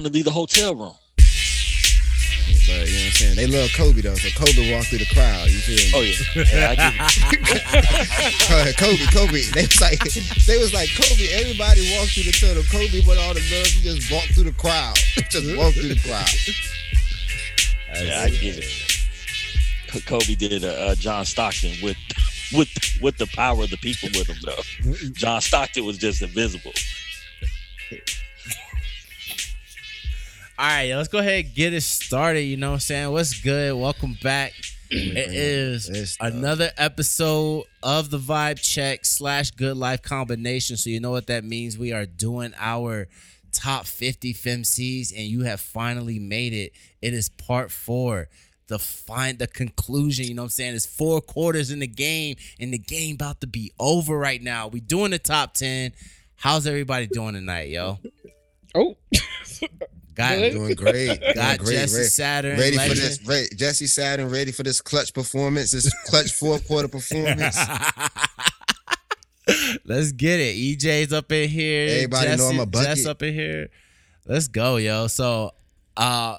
want to leave the hotel room. But you know what I'm saying? They love Kobe though, so Kobe walked through the crowd. You feel me? Oh yeah, yeah I Kobe, Kobe. They was like, they was like Kobe. Everybody walked through the tunnel. Kobe with all the love. He just walked through the crowd. just walked through the crowd. yeah, I get it. Kobe did uh, uh, John Stockton with with with the power of the people with him though. John Stockton was just invisible. All right, let's go ahead and get it started. You know what I'm saying? What's good? Welcome back. It mm-hmm. is This stuff. another episode of the Vibe Check slash Goodelife Combination. So you know what that means. We are doing our top 50 FemCs, and you have finally made it. It is part four. The find the conclusion, you know what I'm saying? It's four quarters in the game, and the game about to be over right now. We doing the top 10. How's everybody doing tonight, yo? Oh, Got Good. Doing great. Doing great. Jesse Saturn. ready for this. Ready, Jesse Saturn ready for this clutch performance. This clutch fourth quarter performance. Let's get it. EJ's up in here. Everybody know I'm a bucket. Jess up in here. Let's go, yo. So, uh,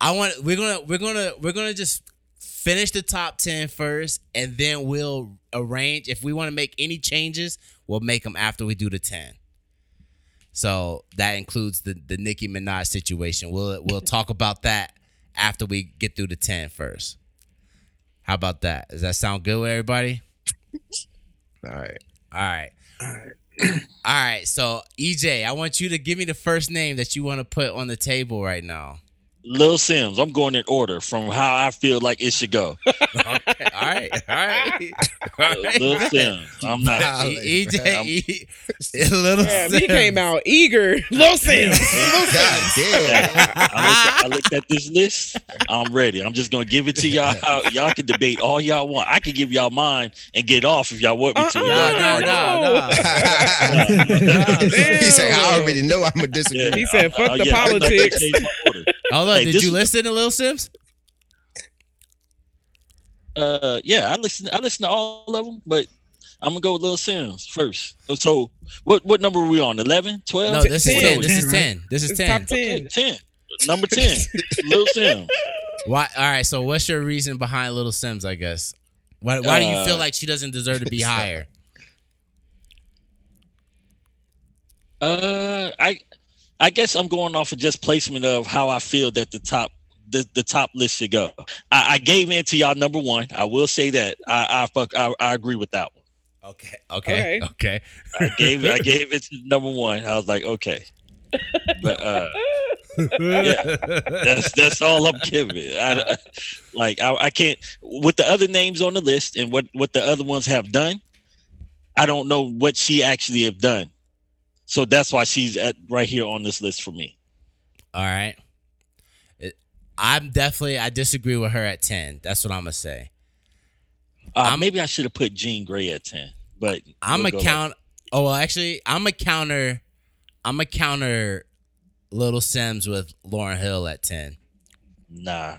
I want we're gonna we're gonna we're gonna just finish the top 10 first, and then we'll arrange if we want to make any changes. We'll make them after we do the ten. So that includes the the Nicki Minaj situation. We'll we'll talk about that after we get through the 10 first. How about that? Does that sound good with everybody? All right. All right. All right. So, EJ, I want you to give me the first name that you want to put on the table right now. Lil Simz, I'm going in order from how I feel like it should go. Okay. All right. All right. All right. Lil Simz, I'm not. Wow. E- EJ, I'm- E- little damn, he Sims. came out eager. Low Sims. God damn. I looked, I looked at this list. I'm ready. I'm just gonna give it to y'all. Y'all can debate all y'all want. I can give y'all mine and get off if y'all want me to. Uh-uh. No, no, no, no. he said, I already know I'm a disagree. Yeah. He said, "Fuck Oh, the yeah, I thought they politics." Changed my order. Hold on. Hey, Did you listen to Lil Simz? Uh, yeah, I listen. I listen to all of them, but I'm gonna go with Lil Simz first. So, what what number are we on? 11, 12? No, this is 10. 10, This is 10. This is It's 10. top Okay, 10. 10. Number 10. Lil Simz. Why? All right. So, what's your reason behind Little Simz, I guess? Why, why do you Uh, feel like she doesn't deserve to be higher? Uh, I I guess I'm going off of just placement of how I feel that the top the, the top list should go. I, I gave in to y'all number one. I will say that I I fuck I, I agree with that one. Okay. Okay. Okay. Okay. I gave I gave it to number one. I was like, okay, but uh, that's that's all I'm giving. I, like I, I can't with the other names on the list and what what the other ones have done. I don't know what she actually have done, so that's why she's at right here on this list for me. All right. I'm definitely I disagree with her at 10. That's what I'm gonna say. Uh, maybe I should have put Jean Grae at ten, but I'm we'll a go count Oh, well actually I'm a counter I'm a counter Little Simz with Lauryn Hill at 10. Nah,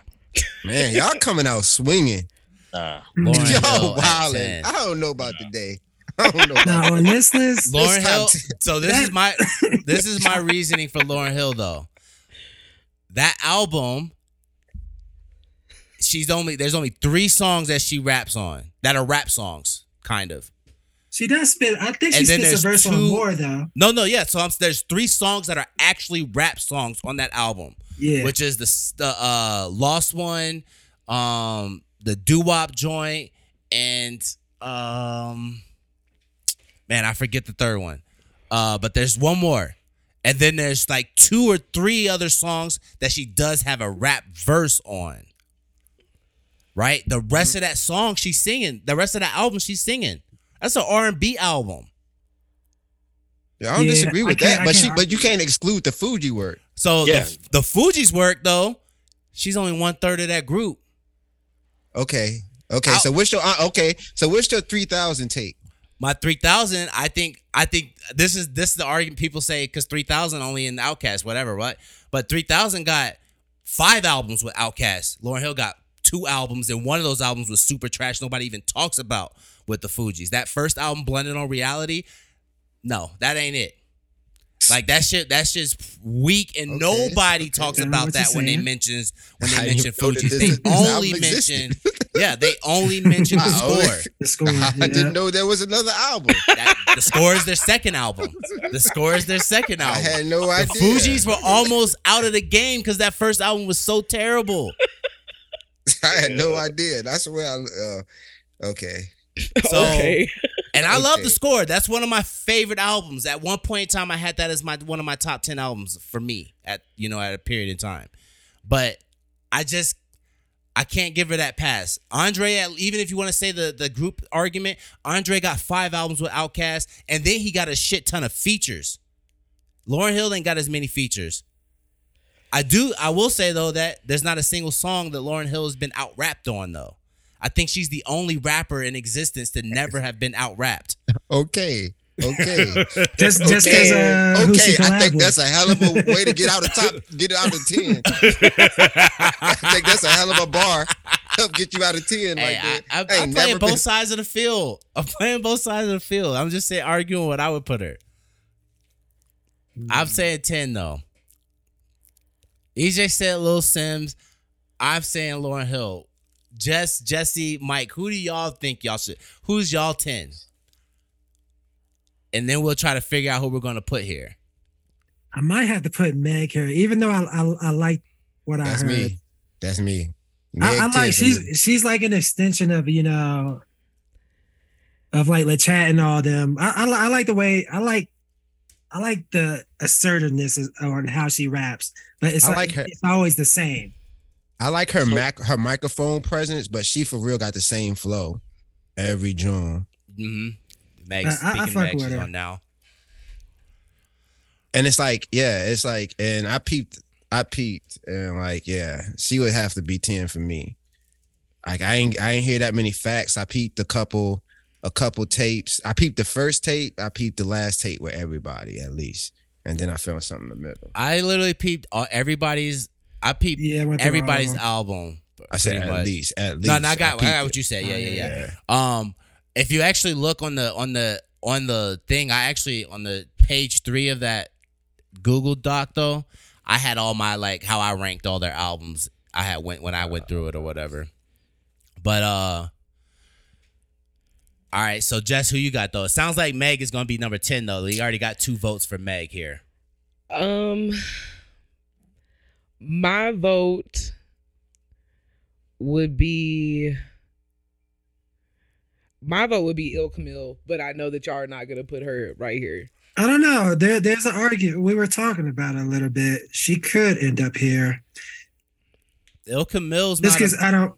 Man, y'all coming out swinging. nah. Lauryn Hill at wildin'. 10. I don't know about today. I don't know. About Now on this list, Lauryn This Hill. top 10. So this is my this is my reasoning for Lauryn Hill though. That album, she's only there's only three songs that she raps on that are rap songs, kind of. she does spit. I think she And then spits a there's verse on more though. No, no, yeah. So I'm, there's three songs that are actually rap songs on that album, Yeah, which is the the uh, Lost One, um, the Doo Wop joint, and um, man, I forget the third one. Uh, but there's one more. And then there's like two or three other songs that she does have a rap verse on. Right? The rest of that song she's singing. The rest of that album she's singing. That's an R&B album. Yeah, I don't Yeah, disagree with that, but she but you can't exclude the Fuji work. So Yeah. the, the Fugees work though, she's only one third of that group. Okay. Okay. I'll- so what's your uh, okay? So what's your three thousand take? My three thousand, I think, I think this is this is the argument people say because three thousand only in Outkast, whatever, what? But three thousand got five albums with Outkast. Lauryn Hill got two albums, and one of those albums was super trash. Nobody even talks about with the Fugees. That first album, Blunted on Reality, no, that ain't it. Like that shit, that shit's weak, and Okay. nobody talks about that you're when they mentions when they I mention know that Fugees. They only mention, yeah, they only mention the I score. The score. I didn't know there was another album. That- the score is their second album. The score is their second album. I album. had no The idea. Fugees were almost out of the game because that first album was so terrible. I had no idea. That's where I. Uh, okay. So- okay. And I love the score. That's one of my favorite albums. At one point in time, I had that as my one of my top ten albums for me at you know at a period in time. But I just I can't give her that pass. Andre, even if you want to say the the group argument, Andre got five albums with Outkast, and then he got a shit ton of features. Lauryn Hill ain't got as many features. I do. I will say though that there's not a single song that Lauryn Hill has been out rapped on though. I think she's the only rapper in existence to never have been out rapped. Okay. Okay. Just just Okay. because uh, okay. I think with. that's a hell of a way to get out of top, get it out of ten. I think that's a hell of a bar. Help get you out of ten Hey, like that. I, I, Ain't I'm playing both been- sides of the field. I'm playing both sides of the field. I'm just saying, arguing what I would put her. I'm saying 10, though. EJ said Lil Simz. I'm saying Lauryn Hill. Jess, Jesse, Mike, who do y'all think y'all should? Who's y'all 10? And then we'll try to figure out who we're going to put here. I might have to put Meg here, even though I I, I like what I That's heard. me. That's me. I, I Meg like 10 for me. she's she's like an extension of you know of like the chat and all them. I, I I like the way I like I like the assertiveness on how she raps, but it's I like, like her- it's always the same. I like her mac her microphone presence, but she for real got the same flow every drum. Mm-hmm. Meg's I- I- I speaking fuck Meg, with she's her. on now. And it's like, yeah, it's like, and I peeped, I peeped, and like, yeah, she would have to be ten for me. Like, I ain't, I ain't hear that many facts. I peeped a couple, a couple tapes. I peeped the first tape. I peeped the last tape with everybody at least, and then I found something in the middle. I literally peeped all, everybody's. I peeped Yeah, I went through everybody's all of them. album. I said at much. least, at least. No, no, I got, I, peeped got what you said. Yeah, yeah, yeah. Yeah. Um, if you actually look on the on the on the thing, I actually on the page three of that Google Doc though, I had all my like how I ranked all their albums. I had went when I went through it or whatever. But uh. All right, so Jess, who you got though? It sounds like Meg is gonna be number ten though. You already got two votes for Meg here. Um, my vote would be my vote would be Ill Camille, but I know that y'all are not gonna put her right here. I don't know. There there's an argument. We were talking about it a little bit. She could end up here Ilka Mills. just Not because a, I don't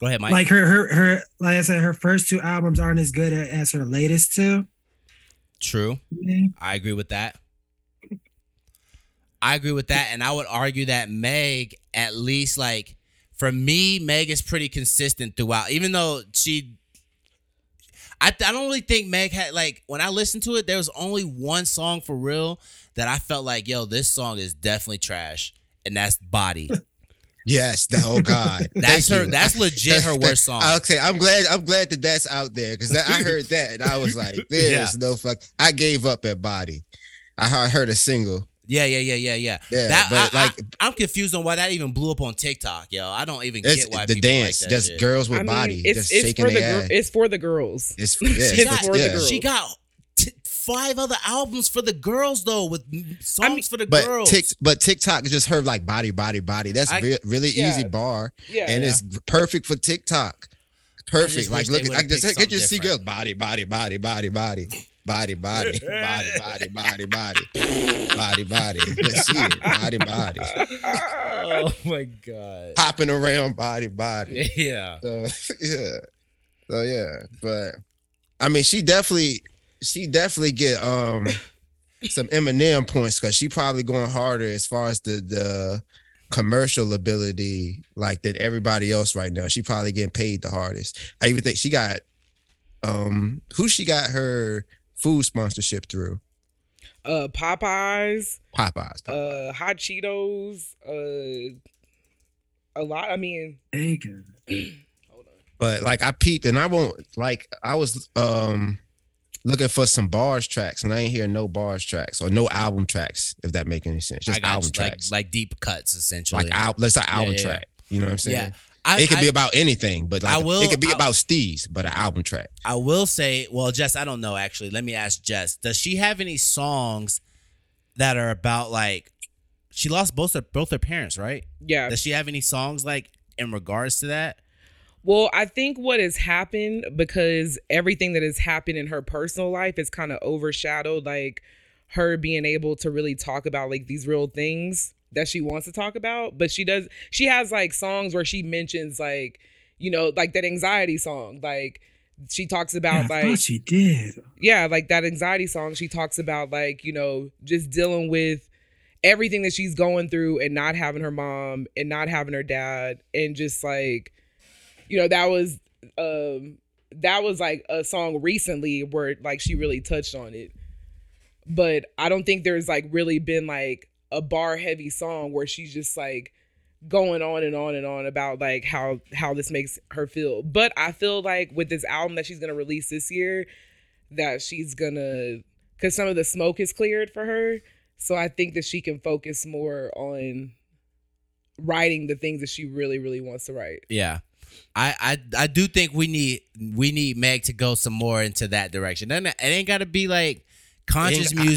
go ahead, Mike. like her her her. Like I said, her first two albums aren't as good as her latest two. True. Yeah. I agree with that. I agree with that, and I would argue that Meg, at least like for me, Meg is pretty consistent throughout. Even though she, I, I don't really think Meg had like when I listened to it, there was only one song for real that I felt like, yo, this song is definitely trash, and that's Body. Yes, the oh god, That's Thank her. you. That's legit her worst song. Okay, I'm glad. I'm glad that that's out there because I heard that and I was like, "There's Yeah. no fuck." I gave up at body. I heard a single. Yeah, yeah, yeah, yeah, yeah. Yeah, that, but I, like I, am confused on why that even blew up on TikTok, yo. I don't even it's get why the people dance, like that just shit. girls with I mean, body, it's just it's shaking for the their gir- ass. it's for the girls. It's, yeah, It's it's- for the girls. She got t- five other albums for the girls though, with m- songs mean, for the But girls. Tik, but TikTok is just her like body, body, body. That's I- re- really Yeah. easy bar, yeah, and it's perfect for TikTok. Perfect. Like look, at, I just picked I just see girls body, body, body, body, body, body, body, body, body, body, body, body, body. Let's see it, body, body, oh my god. hopping around, body, body. Yeah. So yeah, so yeah, but I mean, she definitely, she definitely get um some Eminem points because she probably going harder as far as the the commercial ability like than everybody else right now. She probably getting paid the hardest. I even think she got um who she got her food sponsorship through uh, Popeyes, Popeyes. uh, Hot Cheetos, uh, a lot. I mean, Bacon. hold on. but like I peeped and I won't like I was um looking for some bars tracks, and I ain't hear no bars tracks or no album tracks. If that make any sense, just album you, like, tracks, like deep cuts essentially. like, al- let's say album yeah, yeah. track. You know what I'm saying? yeah. I, it could I, be about anything, but like I will- it could be I- about Steez, but an album track. I will say, well, Jess, I don't know actually. Let me ask Jess. Does she have any songs that are about like she lost both her both her parents, right? Yeah. Does she have any songs like in regards to that? Well, I think what has happened because everything that has happened in her personal life is kind of overshadowed like her being able to really talk about like these real things that she wants to talk about, but she does she has like songs where she mentions like you know, like that anxiety song, like she talks Yeah, about I like she did. yeah, like that anxiety song, she talks about like, you know, just dealing with everything that she's going through and not having her mom and not having her dad and just like you know, that was um that was like a song recently where like she really touched on it. But I don't think there's like really been like a bar heavy song where she's just like going on and on and on about like how how this makes her feel. But I feel like with this album that she's gonna release this year, that she's gonna because some of the smoke is cleared for her. So I think that she can focus more on writing the things that she really, really wants to write. Yeah. I, I I do think we need we need Meg to go some more into that direction. Then it ain't got to be like conscious Ain't-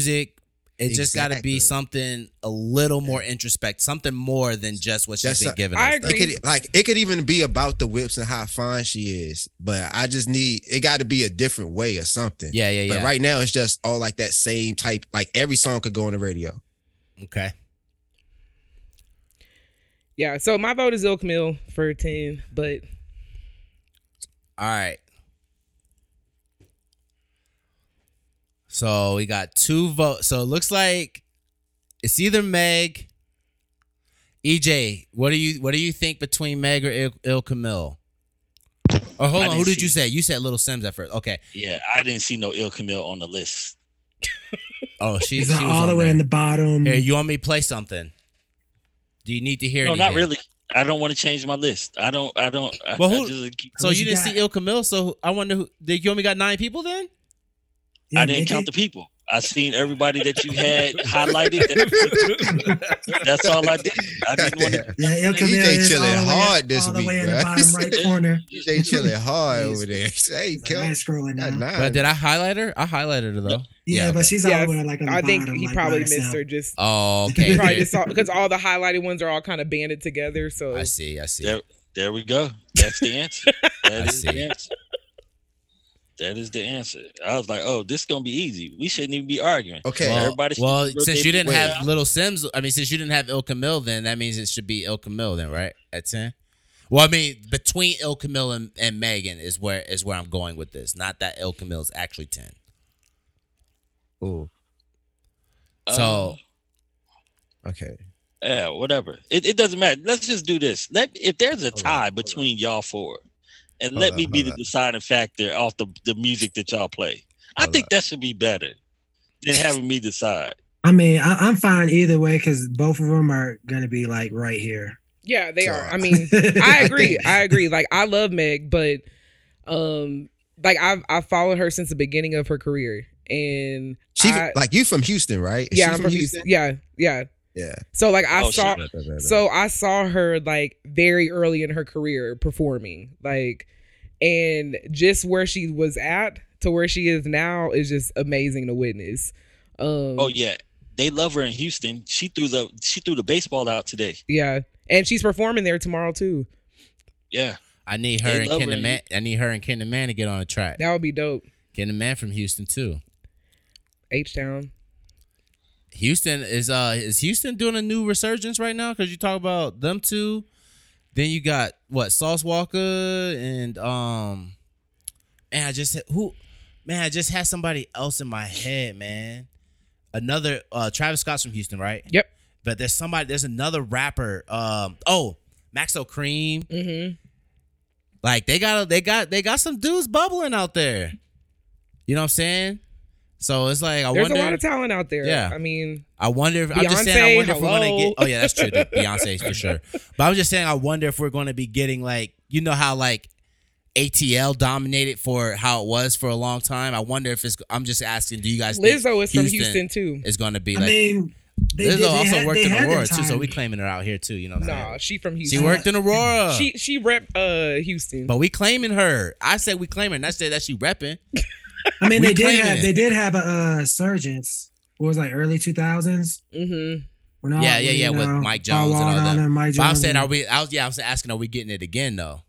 I- music. It just got to be something a little more introspect, something more than just what she's Just been a- giving I us. agree. It could like it could even be about the whips and how fine she is, but I just need it got to be a different way or something. Yeah, yeah, But yeah. right now it's just all like that same type. Like every song could go on the radio. Okay. Yeah. So my vote is Ilk Mill for 10, but All right. So we got two votes. So it looks like it's either Meg. EJ, what do you what do you think between Meg or Il, Ill Camille? Or hold I on, who didn't did you say? You said Little Simz at first. Okay. Yeah, I didn't see no Ill Camille on the list. Oh, she, She's she all the way there. in the bottom. Here, you want me to play something? Do you need to hear? No, not really. I don't want to change my list. I don't. I don't. Well, I who- just So you you didn't got? see Ill Camille. So I wonder who. Did you only got nine people then? Yeah, I didn't Nicki? count the people. I seen everybody that you had highlighted. That's all I did. I didn't want to. Yeah, Il DJ Camille is chilling all the way, hard this all the week, way in the bottom right corner. DJ chilling hard over there. Hey, Like, kill. I'm scrolling got now. nine. But did I highlight her? I highlighted her though. Yeah, Yeah, but she's all Yeah, the way like on the I think bottom, he like, probably missed herself. her just Oh, okay. probably just because all the highlighted ones are all kind of banded together. So I see. I see. There, there we go. That's the answer. I That is see. the answer. That is the answer. I was like, oh, this is gonna be easy. We shouldn't even be arguing. Okay. Well, everybody well since you didn't do. have Little Simz, I mean, since you didn't have Ill Camille, then that means it should be Ill Camille, then, right? At ten. Well, I mean, between Ill Camille and, and Megan is where is where I'm going with this. Not that Ill Camille is actually ten. Ooh, So um, okay. yeah, whatever. It, it doesn't matter. Let's just do this. Let if there's a tie between y'all four, and Hold let on, me be the on. deciding factor off the, the music that y'all play. I Hold think on. that should be better than having me decide. I mean, I, I'm fine either way because both of them are gonna be like right here. yeah, they So, are. I mean, I I agree. I agree. Like I love Meg, but um, like I've I've followed her since the beginning of her career, and She I- like you from Houston, right? Is yeah, she I'm from Houston. Yeah, yeah. Yeah. So like I Oh, saw, shit. so I saw her like very early in her career performing, like, and just where she was at to where she is now is just amazing to witness. Um, Oh yeah, they love her in Houston. She threw the she threw the baseball out today. yeah, and she's performing there tomorrow too. Yeah, I need her They and love Kendra her. Man. I need her and Kendra Man to get on the track. That would be dope. Kendra Man from Houston too. H Town. Houston is uh is Houston doing a new resurgence right now? Because you talk about them two. Then you got what Sauce Walka and um, man, I just who, man, I just had somebody else in my head, man. Another uh Travis Scott's from Houston, right? Yep. But there's somebody, there's another rapper. Um, oh, Maxo Kream. Mm-hmm. Like they got they got they got some dudes bubbling out there. You know what I'm saying? So it's like I There's wonder. a lot of talent out there. Yeah. I mean, I wonder if I'm just saying I Beyonce, wonder if we're gonna get oh yeah, that's true. the Beyonce for sure. But I'm just saying I wonder if we're gonna be getting like you know how like ATL dominated for how it was for a long time. I wonder if it's. I'm just asking. Do you guys think Lizzo is from Houston Houston too. is going to be I like? mean, they, Lizzo did- they also had- worked they in Aurora too, so we time. claiming her out here too. You know what I'm Nah, saying? she from Houston. She worked in Aurora. She she rep uh Houston. but we claiming her. I said we claiming. I said that she repping. I mean, they did have it. they did have a uh, Surgeons. What was like early two thousands? mm-hmm. Yeah, yeah, yeah, with Mike Jones and all that. Mike But I'm saying, are we? I was yeah, I was asking, are we getting it again though?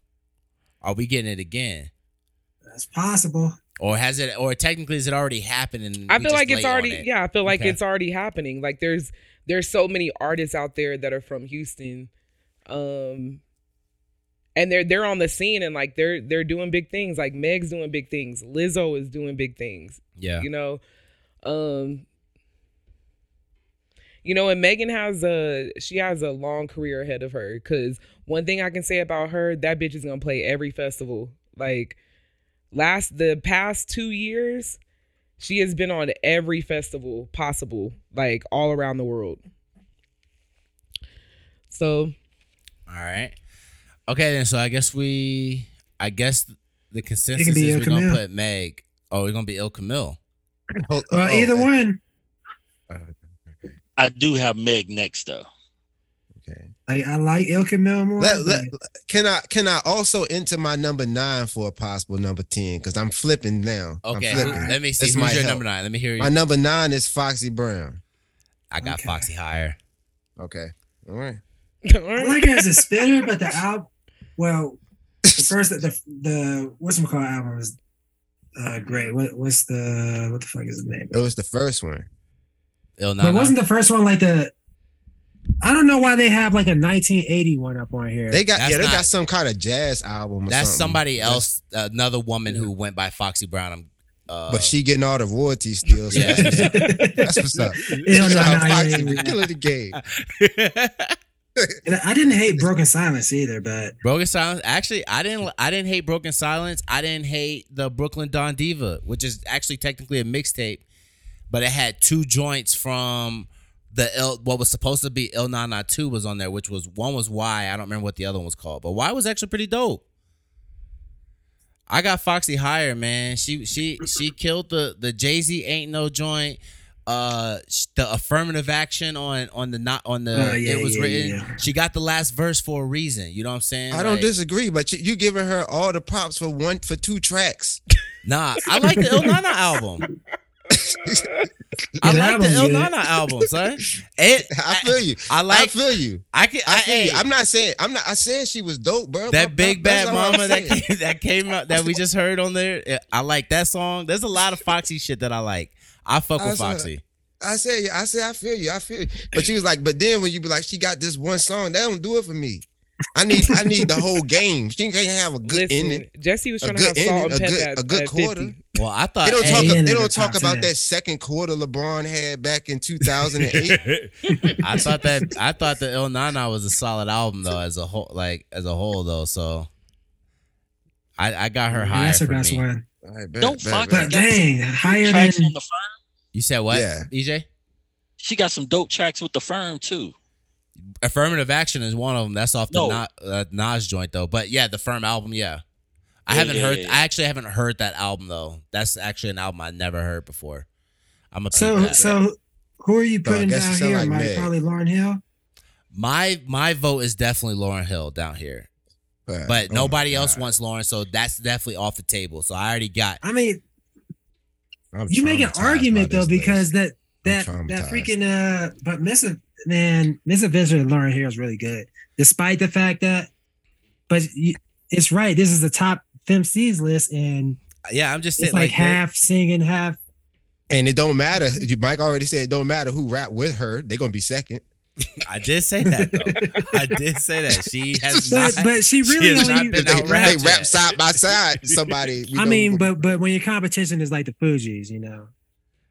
Are we getting it again, That's possible. or has it? Or technically, is it already happening? I feel like it's already it? yeah, I feel like Okay. it's already happening. Like there's there's so many artists out there that are from Houston. Um and they're they're on the scene and like they're they're doing big things. Like Meg's doing big things. Lizzo is doing big things. Yeah. You know? Um you know, and Megan has a she has a long career ahead of her. Cause one thing I can say about her, that bitch is gonna play every festival. Like last the past two years, she has been on every festival possible, like all around the world. So All right. Okay, then. So I guess we. I guess the consensus is we're gonna put Meg. Oh, we're gonna be Ill Camille. Hold- Well, oh, either one. I do have Meg next though. Okay. I, I like Ill Camille more. Let- let- can I can I also enter my number nine for a possible number ten? Because I'm flipping now. Okay. flipping. Let me see. This Who's your help. number nine? Let me hear you. My number nine is Foxy Brown. I got Okay. Foxy higher. Okay. All right. I like her as a spinner, but the album, well, the first the the what's my call album was uh great. What what's the what the fuck is the name? It was the first one. Il But wasn't the first one like the? I don't know why they have like a 1981 up on here. They got That's yeah, they not- got some kind of jazz album. Or That's something. somebody else, another woman who went by Foxy Brown. I'm, uh, But she getting all the royalties still. So Yeah. that's, what's up. that's what's up. Il Shout Foxy yeah, killing the game. And I didn't hate Broken Silence either, but Broken Silence. Actually, I didn't. I didn't hate Broken Silence. I didn't hate the Brooklyn Don Diva, which is actually technically a mixtape, but it had two joints from the Il, what was supposed to be Ill Na Na Two was on there, which was one was Why. I don't remember what the other one was called, but Why was actually pretty dope. I got Foxy higher, man. She she she killed the the Jay Z ain't no joint. Uh, the affirmative action on on the not on the Oh, yeah, it was yeah, written. yeah. She got the last verse for a reason. You know what I'm saying? I don't disagree, but you, you giving her all the props for one for two tracks. Nah, I like the Ill Na Na album. I like the album's Il. Nana album, son. It, I feel you. I I like. feel you. I can. I, I feel you. hey, I'm not saying I'm not. I said she was dope, bro. that but- big bad mama that came, that came out that we just heard on there. I like that song. There's a lot of Foxy shit that I like. I fuck with I saw- Foxy. I said, I said, I feel you, I feel you. But she was like, but then when you be like, she got this one song, that don't do it for me. I need, I need the whole game. She can't have a good listen, ending. Jesse was A trying to good have salt ending, and a pep good- at, a good quarter. 50. Well, I thought They don't talk. he They don't talk about 10. that second quarter LeBron had back in 2008. I thought that I thought the Ill Na Na was a solid album though, as a whole, like as a whole though. So I I got her higher that's her for best me. one. All right, bet, Don't bet, fuck bet. But dang, higher Tracks than on the firm. You said what? Yeah. EJ. She got some dope tracks with the firm too. Affirmative Action is one of them. That's off the No. Na- uh, Nas joint though. But yeah, the Firm album, yeah. I Yeah, haven't yeah, heard. yeah, yeah. I actually haven't heard that album though. That's actually an album I never heard before. I'm a so that. so. Who are you putting guess down here? like Probably Lauryn Hill. my my vote is definitely Lauryn Hill down here, But, but oh nobody else wants Lauryn, so that's definitely off the table. So I already got. I mean, I'm you make an argument though this list. because that that I'm that freaking uh, but Miss man, Miss Adventure and Lauryn here is really good, despite the fact that. But it's right. This is the top FemC's list, and Yeah, I'm just saying it's like, like, they're- half singing, half. and it don't matter. You- Mike already said it don't matter who rap with her. They're gonna be second. I did say that though. I did say that she has But not. but she she really has not only. been They, out they rap side by side. Somebody. I know mean, but but when your competition is like the Fugees, you know.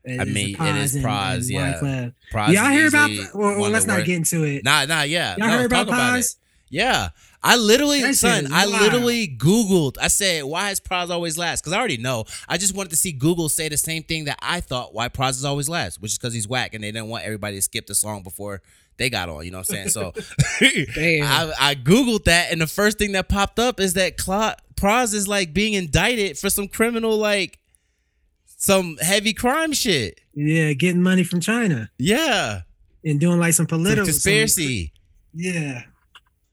I mean, it is Pras, yeah. Wyclef. Pras Y'all hear about? easily Well, well let's not worst- get into it. Nah, nah, yeah. Y'all no, heard about talk about it. Yeah. I literally, That son, I wild. literally Googled. I said, why is Pras always last? Because I already know. I just wanted to see Google say the same thing that I thought why Pras is always last, which is because he's whack and they didn't want everybody to skip the song before they got on. You know what I'm saying? So I, I googled that, and the first thing that popped up is that Cla- Pras is like being indicted for some criminal, like some heavy crime shit. Yeah, getting money from China Yeah, and doing like some some political some- conspiracy. yeah,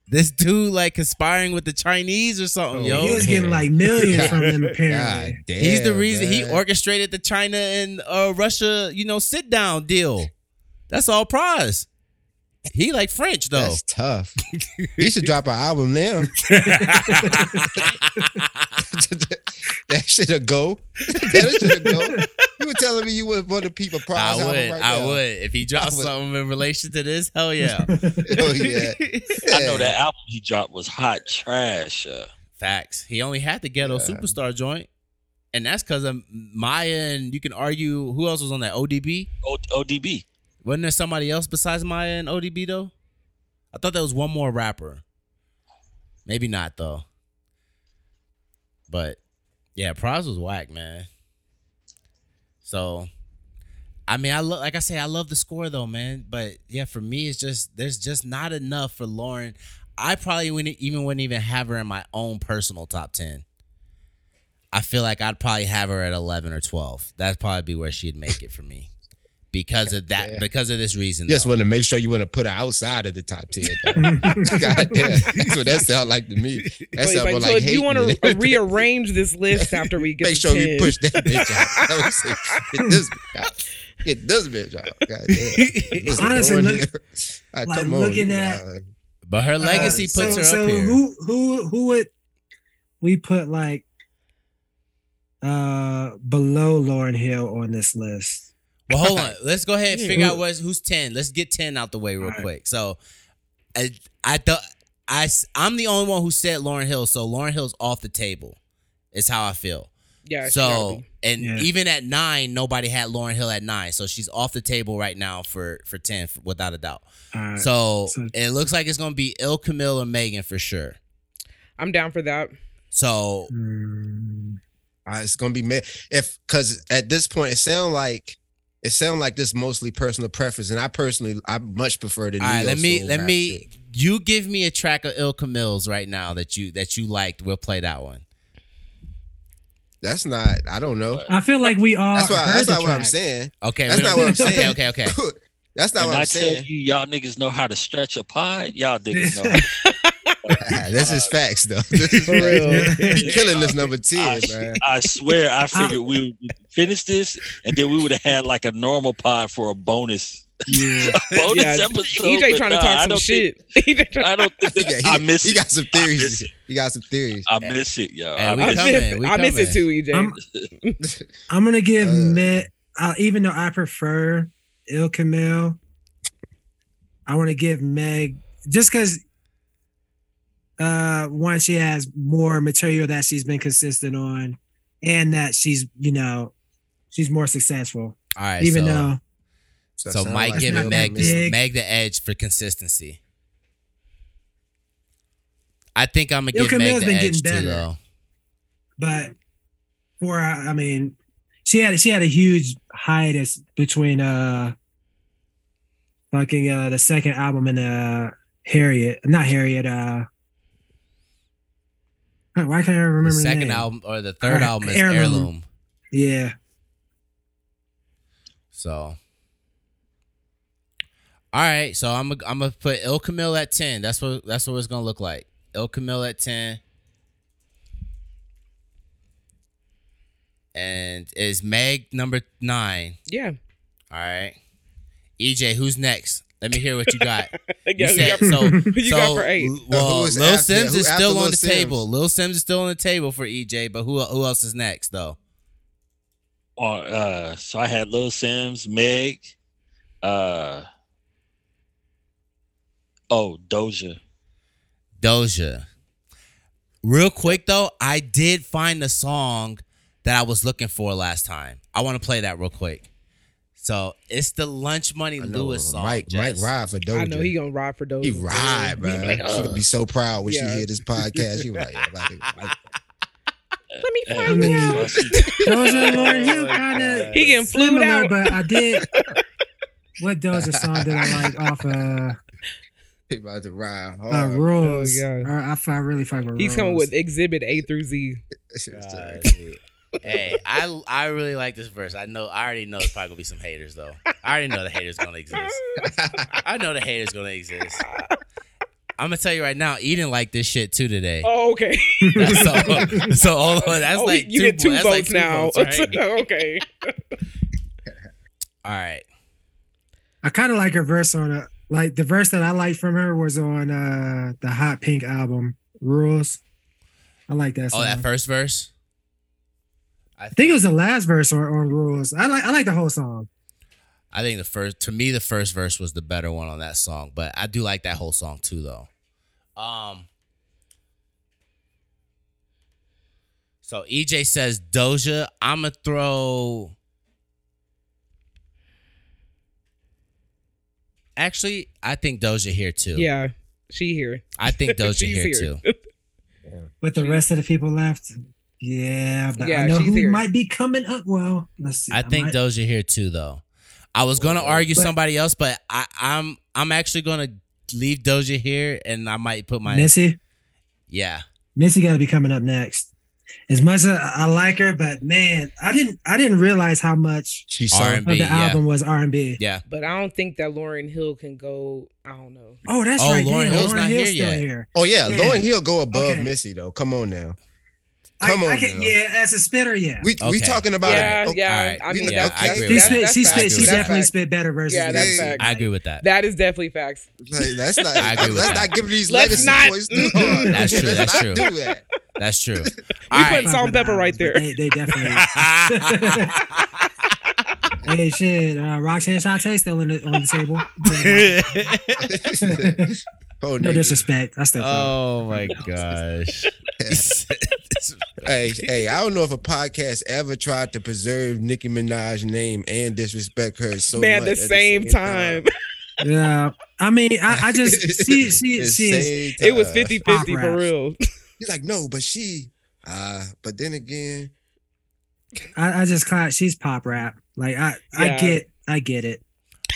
This dude like conspiring with the Chinese or something, Oh, yo. he was getting like millions from them apparently. God damn, He's the reason he orchestrated the China and uh, Russia, you know, sit down deal. That's all Pras. He like French though. That's tough. he should drop an album now. that should have go. that should have go. You were telling me you would want to peep a Pras I album would, right I now. would. If he dropped would. something in relation to this, hell yeah. Oh yeah. I know that album he dropped was hot trash. Uh, Facts. He only had the ghetto Yeah. superstar joint. And that's because of Mya and you can argue who else was on that? ODB? O- ODB. Wasn't there somebody else besides Mya and ODB though? I thought there was one more rapper. Maybe not though. But yeah, Pras was whack, man. So I mean, I love like I say, I love the score though, man. But yeah, for me, it's just there's just not enough for Lauryn. I probably wouldn't even wouldn't even have her in my own personal top ten. I feel like I'd probably have her at eleven or twelve. That'd probably be where she'd make it for me. Because of that, Yeah. because of this reason. Just though. want to make sure you want to put her outside of the top ten. God damn, that's what that sound like to me. That So, sound like, more so like if you want to rearrange this list after we get Make to sure 10, you push that bitch out. I would Get this bitch out. Get this bitch out. God damn. What's Honestly, look- here? Ah, like, come on, looking you at- know. But her legacy Uh, puts so, her so up here. Who who who would we put like uh below Lauryn Hill on this list? Well, hold on. Let's go ahead and Yeah. figure out what's who's ten. Let's get ten out the way real All right. quick. So, I I thought I s- I'm the only one who said Lauryn Hill, so Lauryn Hill's off the table. Is how I feel. yeah, So, and Yeah. even at nine, nobody had Lauryn Hill at nine, so she's off the table right now for for ten, f- without a doubt. All right. So, So- it looks like it's gonna be Ill Camille or Megan for sure. I'm down for that. So Mm, Uh, it's gonna be me if because at this point it sounds like it sounds like this mostly personal preference, and I personally I much prefer the. all right, let me let me shit. you give me a track of Ill Camille's right now that you that you liked. We'll play that one. That's not. I don't know. I feel like we all That's why. heard That's the not what I'm saying. Okay, That's not what I'm saying. Okay, okay, okay. That's not and what I I'm tell saying. you, y'all niggas know how to stretch a pod. Y'all niggas know. this is facts, though. This is For real. facts. He killing this number ten, I, man. I swear, I figured we would finish this, and then we would have had like a normal pod for a bonus, Yeah. bonus Yeah, episode. EJ trying to nah, talk some don't shit. EJ Think, I don't think He that, got, I miss he it. got some theories. miss it. He got some theories. I miss it, yo. Hey, I we miss coming, miss, we I miss it too, EJ. I'm- I'm gonna give Uh, Meg, uh, even though I prefer Ill Camille, I want to give Meg just because uh one she has more material that she's been consistent on, and that she's you know she's more successful. All right, even so, though so sound Mike like giving Meg the. Meg the edge for consistency. I think I'm gonna Il give Meg the been edge getting too, though. but for uh, I mean, she had she had a huge hiatus between uh fucking uh the second album and uh Harriet, not Harriet, uh why can't I remember The the second name? album or the third Uh, album is Heirloom. Heirloom. Yeah, So, all right. So I'm gonna I'm gonna put Ill Camille at ten. That's what that's what it's gonna look like. Ill Camille at ten. And is Meg number nine? yeah. All right. EJ, who's next? Let me hear what you got. You Yeah, said you got, so. you so got for eight. well, Who is Lil after- Sims who is after still Lil on the Sims? table. Lil Simz is still on the table for EJ, but who who else is next though? on uh so I had Lil Simz, Meg, uh oh Doja. Doja. Real quick though, I did find the song that I was looking for last time. I want to play that real quick. So it's the Lunch Money Lewis song. Mike, Mike ride for Doja. I know he gonna ride for those. He ride, He man. be like, she "Ugh." gonna be so proud when Yeah. she hear this podcast. She like, like, like, Let me find I mean, out. Doja and Lauryn Hill kind of He getting flued out. but I did what Doja song did I like off uh, He about to ride uh. Rules? Oh, yeah. Or I, I really fuck with He's coming with Exhibit A through Z. That shit was God, terrible. dude. Hey, I I really like this verse. I know I already know there's probably gonna be some haters though. I already know the haters gonna exist. I know the haters gonna exist. I'm gonna tell you right now, Eden like this shit too today. Oh, okay. That's so, so hold on, that's oh, like you two, get two that's votes like two now. votes, right? okay. All right. I kind of like her verse on it. Like the verse that I liked from her was on uh the Hot Pink album, Rules. I like that song. Oh, that first verse. I think it was the last verse on, on Rules. I like I like the whole song. I think the first to me the first verse was the better one on that song, but I do like that whole song too though. Um So EJ says Doja, I'ma throw Actually, I think Doja here too. Yeah, she here. I think Doja She's here, too. With the rest of the people left. Yeah, but Yeah, I know who here. might be coming up. Well, let's see. I think might- Doja here too though. I was gonna argue But- somebody else, but I, I'm I'm actually gonna leave Doja here and I might put my Missy. Yeah. Missy got to be coming up next. As much as I I like her, but man, I didn't I didn't realize how much She R&B. of the yeah. album was R and B. Yeah. But I don't think that Lauryn Hill can go. I don't know. Oh, that's Oh, right. Lauryn damn, Hill's not here still yet. here. Oh yeah, Yeah. Lauryn Hill go above Okay. Missy though. Come on now. I- Come I on can- yeah, as a spitter, yeah. We we talking about yeah, it. Okay. yeah. I mean, Yeah, that's, I that's, agree she with that. spit, that's she spit, she definitely facts. spit better verses. Yeah, that's Missy. facts. I agree with that. That is definitely facts. Like, that's not. I agree with let's that. not give these Let's legacy not- boys too. That's true, Let's that's not true. Do that. That's true. We All put Salt-N-Pepa right there. They, they definitely. hey, shit. Uh, Roxanne Shante still in the, on the table. oh, no nigga. disrespect. I still. oh my gosh. Hey, hey, I don't know if a podcast ever tried to preserve Nicki Minaj's name and disrespect her so Man, much the same time. Yeah. I mean, I, I just she she The she is. same It was time. 50 Pop 50 for raps. real. He's like, no, but she. Uh, but then again, I, I just caught she's pop rap. Like I I get I get it,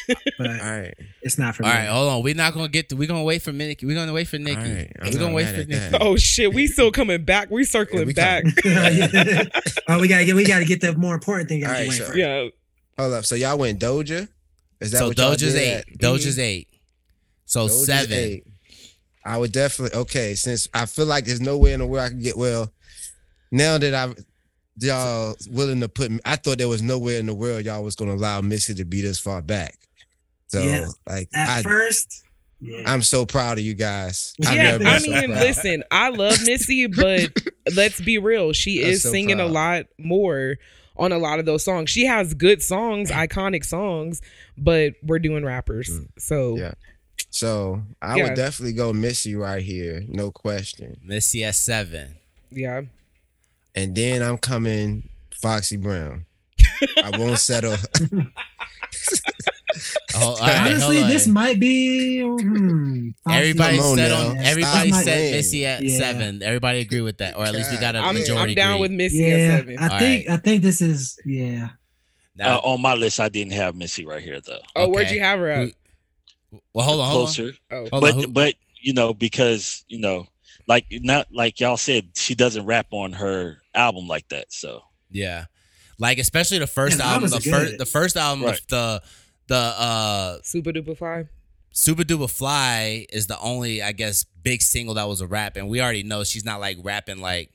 but all right, it's not for All me. right, hold on. We're not gonna get. To, we're gonna wait for Nicki. We're gonna wait for Nicki. All right, I'm We're gonna wait for at Nicki. that. Oh shit, we still coming back. We circling we back. oh, we gotta get we gotta get the more important thing out All of the right, way so- yeah. hold up. So y'all went Doja. Is that So what y'all Doja's did eight. at- mm-hmm. Doja's eight. So Doja's seven. eight. I would definitely okay. Since I feel like there's no way in the world I can get well. Now that I y'all willing to put me, I thought there was nowhere in the world y'all was gonna allow Missy to be this far back. So Yeah. like At I, first, yeah. I'm so proud of you guys. I've Yeah, I so mean, proud. listen, I love Missy, but let's be real. She I'm is so singing a lot more on a lot of those songs. She has good songs, iconic songs, but we're doing rappers. Mm. So Yeah. So I Yeah. would definitely go Missy right here, no question. Missy at seven. yeah. And then I'm coming Foxy Brown. I won't settle. Oh, all right, Honestly, this might be. Hmm, Everybody Come on said on. Stop Everybody said playing. Missy at Yeah. seven. Everybody agree with that, or at least we got a God I'm, majority. I'm down agree. with Missy Yeah, at seven. I All think right. I think this is yeah. Now, Uh, on my list, I didn't have Missy right here though. oh, where'd you have her at? well, hold on, hold on. Closer, Oh, Hold but on, but you know because you know like not like y'all said she doesn't rap on her album like that. So Yeah, like especially the first Yeah, album. The albums first, the first album, Right. the the uh Supa Dupa Fly. Supa Dupa Fly is the only, I guess, big single that was a rap, and we already know she's not like rapping like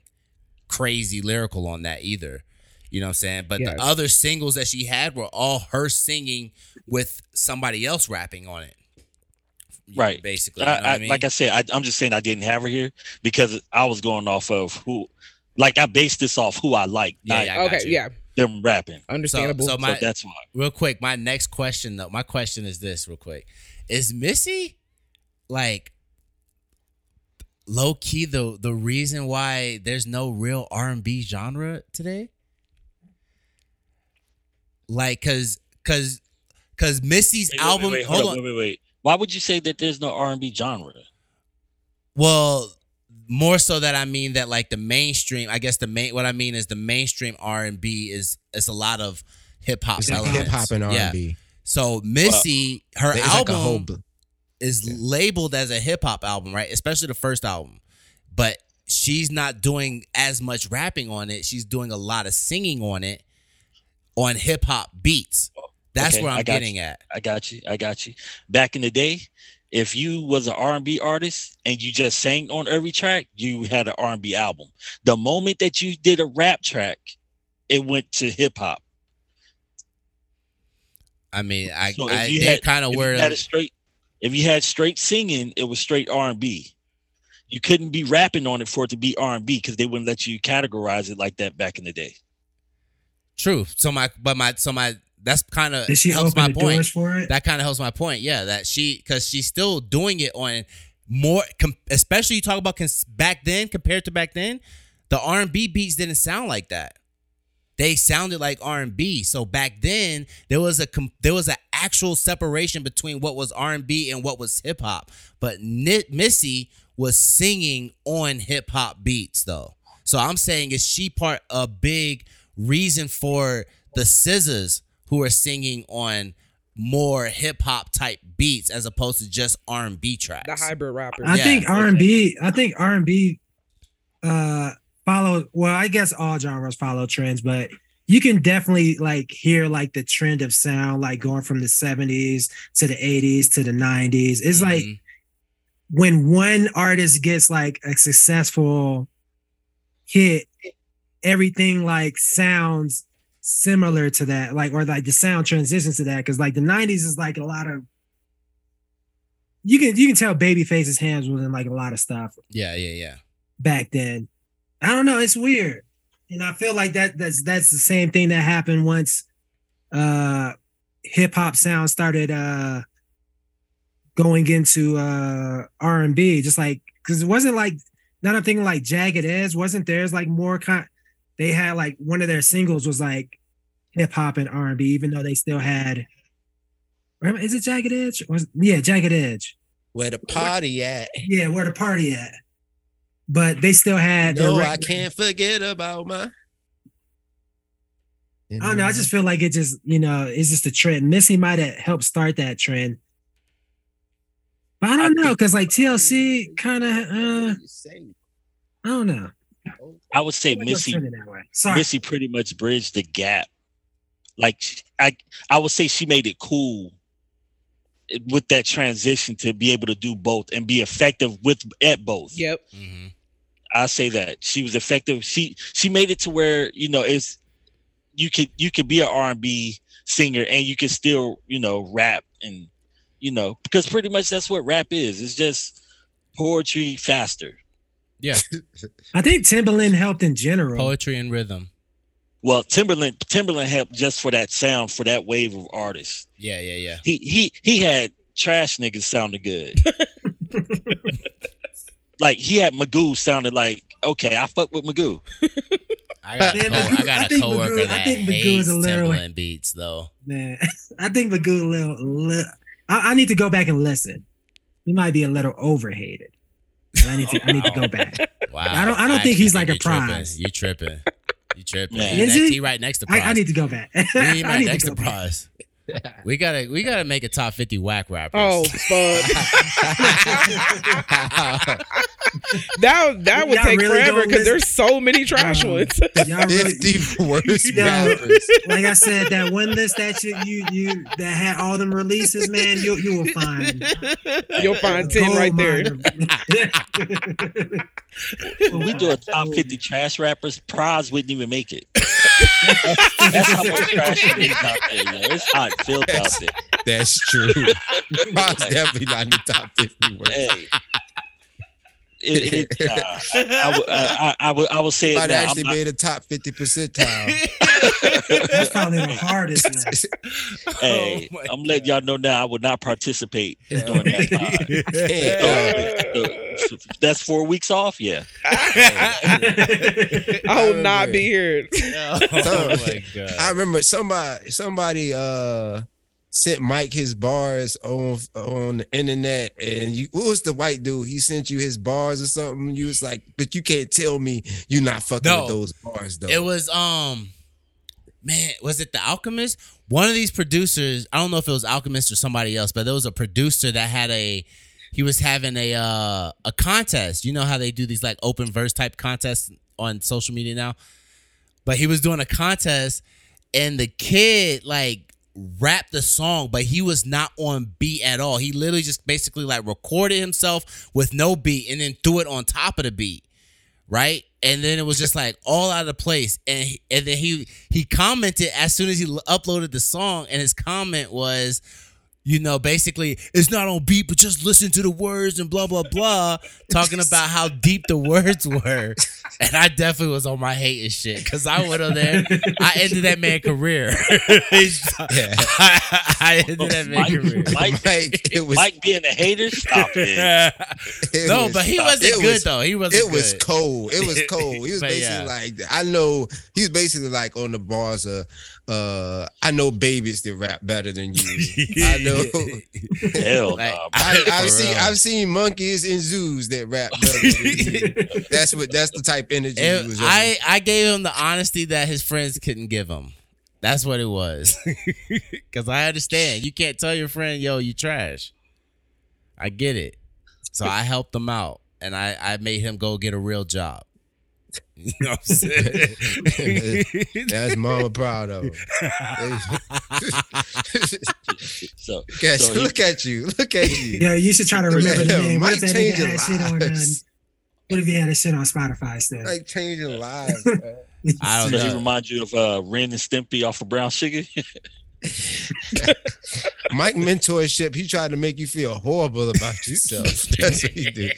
crazy lyrical on that either. You know what I'm saying? But Yeah. the other singles that she had were all her singing with somebody else rapping on it. Right. Basically. You know I, I, I mean? like I said, I, I'm just saying I didn't have her here because I was going off of who, like I based this off who I like, Yeah, yeah. I got Okay, you. yeah, them rapping. understandable. so So my that's why. real quick, my next question though, my question is this real quick. Is Missy like low key the the reason why there's no real R&B genre today? Like cuz cuz cuz Missy's Wait, wait, album wait, hold hold on. Wait, wait, wait. Why would you say that there's no R&B genre? Well, more so that I mean that like the mainstream, I guess the main what I mean is the mainstream R&B is is a lot of hip hop elements. hip hop and R&B. So Missy, her It's like a album whole. bl- is labeled as a hip hop album, right? Especially the first album. But she's not doing as much rapping on it. She's doing a lot of singing on it on hip hop beats. That's Okay, where I I'm getting you. at. I got you. I got you. Back in the day, if you was an R&B artist and you just sang on every track, you had an R&B album. The moment that you did a rap track, it went to hip hop. I mean, I, So I you had- kind of where you had a straight, if you had straight singing, it was straight R&B. You couldn't be rapping on it for it to be R&B because they wouldn't let you categorize it like that back in the day. true. So my, but my, so my, that's kind of Did she helps my point. for it? that kind of helps my point. Yeah, that she because she's still doing it on more, com- especially you talk about cons- back then compared to back then, the R and B beats didn't sound like that. They sounded like R and B. So back then there was a com- there was an actual separation between what was R and B and what was hip hop. But Ni- Missy was singing on hip hop beats though. So I'm saying is she part a big reason for the scissors who are singing on more hip hop type beats as opposed to just R and B tracks. The hybrid rappers. I Yeah, think. R and B. I think R and B uh follow. Well, I guess all genres follow trends, but you can definitely like hear like the trend of sound, like going from the seventies to the eighties to the nineties. It's like Mhm. when one artist gets like a successful hit, everything like sounds similar to that, like or like the sound transitions to that. Cause like the 90s is like a lot of you can you can tell Babyface's hands was in like a lot of stuff yeah, yeah, yeah. back then. I don't know, it's weird. And I feel like that that's that's the same thing that happened once uh hip hop sound started uh going into uh R&B just like cuz it wasn't like not I'm thinking like Jagged Edge wasn't theirs like more kind they had like one of their singles was like hip hop and R&B even though they still had is it Jagged Edge? Or is- yeah, Jagged Edge. Where the party at? Yeah, where the party at? But they still had their No, rec- I can't forget about my. I don't know. I just feel like it just, you know, it's just a trend. Missy might have helped start that trend. But I don't know, because like TLC kind of, uh, I don't know. I would say Missy trending that way. Sorry. Missy pretty much bridged the gap. Like I, I would say she made it cool with that transition to be able to do both and be effective with at both. Yep. hmm I say that she was effective. She she made it to where you know it's you could you could be an R and B singer and you can still you know rap and you know because pretty much that's what rap is. It's just poetry faster. I think Timbaland helped in general. Poetry and rhythm. Well, Timbaland Timbaland helped just for that sound for that wave of artists. Yeah, yeah, yeah. he he he had trash niggas sounding good. like he had Magoo sounded like okay, I fuck with Magoo. I got, a Man, co- I Magoo- I got a think coworker Magoo- I that think hates is a little- Timbaland beats though. Man, I think Magoo a little, li- I, I need to go back and listen. He might be a little overhated. I need to, I need to go back. Wow. I don't- I don't think actually he's like a Pras. You tripping. You tripping. Man. He Is next- he? he right next to Pras. I, I need to go back. He right next to to go back. Pras. We gotta we gotta make a top fifty whack rappers. Oh fuck. that that would Y'all take really forever because there's so many trash Um, ones. Y'all really, Fifty worst Yo. rappers. like I said, that one list that you you you that had all them releases, man, you you will find You'll find ten gold right there. When we do a top 50 trash rappers, Pras wouldn't even make it. That's how much trash it is out there, yo. It's hot filth out there. That's true. Bob's definitely not in the top fifty worst. Hey. It, it, uh, I, would- I, I, I, would, I would say it Might now. I'm actually not- made a top fifty percentile. That's probably the hardest hey, Oh I'm letting y'all know now I would not participate during that time. Yeah. So, so that's four weeks off. Yeah, I will not be here. oh my god. I remember somebody somebody uh sent Mike his bars on on the internet and you what was the white dude? He sent you his bars or something. You was like, but you can't tell me you're not fucking No. with those bars though. It was um man, was it the Alchemist? One of these producers, I don't know if it was Alchemist or somebody else, but there was a producer that had a he was having a uh a contest. You know how they do these like open verse type contests on social media now? But he was doing a contest and the kid like rapped the song, but he was not on beat at all. He literally just basically like recorded himself with no beat and then threw it on top of the beat right? And then it was just like all out of place. And and then he he commented as soon as he uploaded the song, and his comment was, you know, basically it's not on beat, but just listen to the words and blah blah blah, talking about how deep the words were. And I definitely was on my hating shit because I went on there. I ended that man career. I, I ended that man's Mike, career. Mike, Like, it was Mike being a hater, stop it. it no, was- but he wasn't good was- though. He wasn't. it was good. cold. It was cold. He was basically yeah. like, I know he was basically like on the bars of, uh, I know babies that rap better than you. I know. Hell Like, no. I, I've seen real. I've seen monkeys in zoos that rap better than you. That's what that's the type of energy It- he was. I I gave him the honesty that his friends couldn't give him. That's what it was. Cause I understand. You can't tell your friend, yo, you trash. I get it. So I helped him out and I, I made him go get a real job. You know what I'm saying? That's mama proud of him. So, look, at, So he- look at you. Look at you. Yeah, you should try to remember the Yeah, name. What Mike if that what if he had a shit on Spotify still? Like changing lives. man. I don't does he remind you of uh, Ren and Stimpy off of Brown Sugar? Mike mentorship, he tried to make you feel horrible about yourself. That's what he did.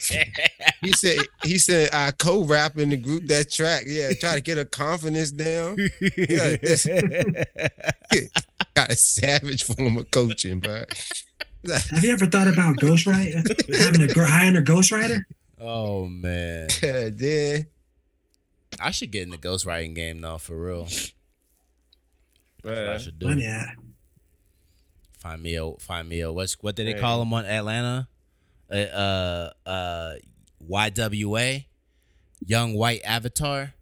He said he said I co-rap in the group that track. Yeah, try to get her confidence down. Yeah, that's- got a savage form of coaching, but Have you ever thought about ghostwriter? Having a gr- hiring a ghostwriter? Oh man. then I should get in the ghostwriting game though, for real. That's I should do. Money at. Find me a find me a what's what did they call him on Atlanta? Uh uh, uh YWA, Young White Avatar.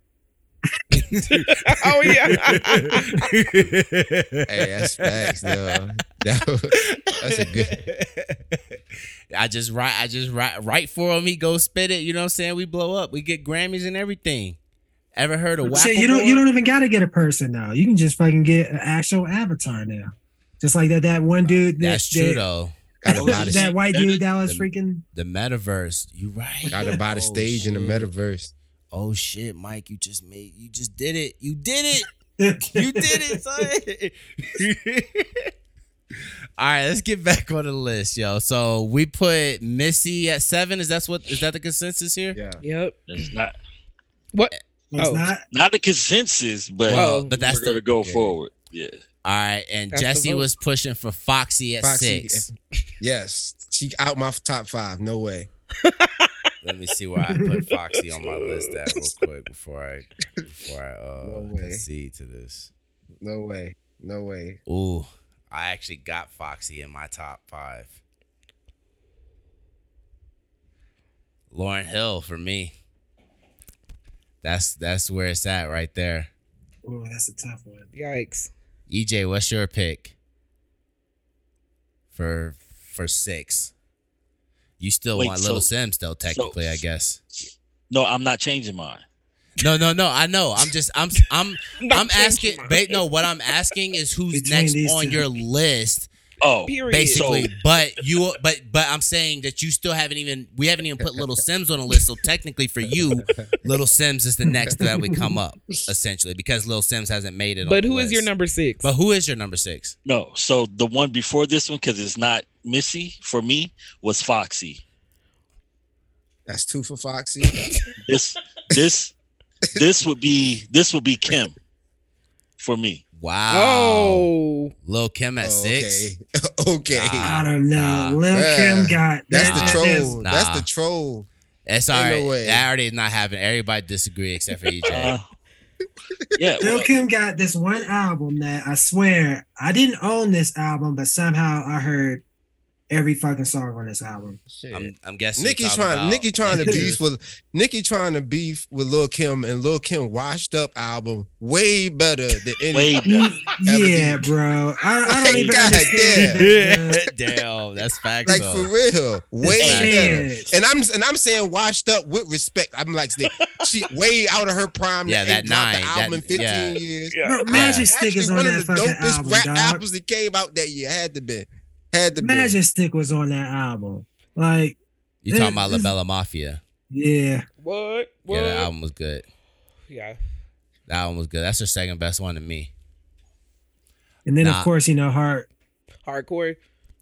oh yeah. hey, that's facts though. That- that's a good I just write. I just write. Write for him. He go spit it. You know what I'm saying? We blow up. We get Grammys and everything. Ever heard of Shit, you don't you don't even gotta get a person now. You can just fucking get an actual avatar now. Just like that that one uh, dude that, That's true that, though. gotta that white dude that was the- freaking The metaverse. You right? gotta buy the Oh, stage in the oh, metaverse. Oh shit, Mike! You just made. You just did it. You did it. You did it, son. All right, let's get back on the list, yo. So we put Missy at seven. Is that what? Is that the consensus here? Yeah. Yep. That's not What? it's Oh. not not the consensus, but Well, but that's we're gonna go okay. forward. Yeah. All right, and That's Jesse was pushing for Foxy at Foxy, six. Yes. She out my top five. No way. Let me see where I put Foxy on my list at real quick before I before I uh No concede to this. No way. No way. Ooh, I actually got Foxy in my top five. Lauryn Hill for me. That's that's where it's at right there. oh, that's a tough one. Yikes. EJ, what's your pick for for six? You still Wait, want Little so- Simz though, technically, I guess. No, I'm not changing mine. No, no, no. I know. I'm just I'm I'm I'm asking. changing Ba- no, what I'm asking is who's Between next on two. your list, Oh, Period. basically. So- but you, but but I'm saying that you still haven't even. We haven't even put Little Simz on the list. So technically, for you, Little Simz is the next that would come up, essentially, because Little Simz hasn't made it. on But the who is your number six? But who is your number six? no. So the one before this one, because it's not Missy for me, was Foxy. That's two for Foxy. This this this would be this would be Kim for me. Wow. Oh, Lil Kim at Oh, six. Okay. okay. Nah. I don't know. Nah. Lil Yeah. Kim got That's that- the troll. is- Nah. That's the troll. That's Ain't all no right. way. That already is not happening. Everybody disagree except for EJ. Uh, yeah, Lil well, Kim got this one album that I swear I didn't own this album, but somehow I heard every fucking song on this album. I'm, I'm guessing. you're Nicki trying about- Nicki trying to beef with Nicki trying to beef with Lil Kim and Lil Kim washed up album way better than any Way Mm, yeah, bro. I, I don't even God understand. Yeah, that, damn, that's facts. like though. for real. Way Facts. better. Shit. And I'm and I'm saying washed up with respect. I'm like she way out of her prime. Yeah, that nine, the album in 15 yeah. years. Bro, Magic Stick Actually, is on one that of the dopest album, rap dog. albums that came out that year. Had to be. Had to be. Magic Stick was on that album. Like, You talking about La Bella Mafia? yeah. What? What? Yeah, that album was good. Yeah. That one was good. That's her second best one to me. And then Nah. of course, you know, Heart. Hardcore.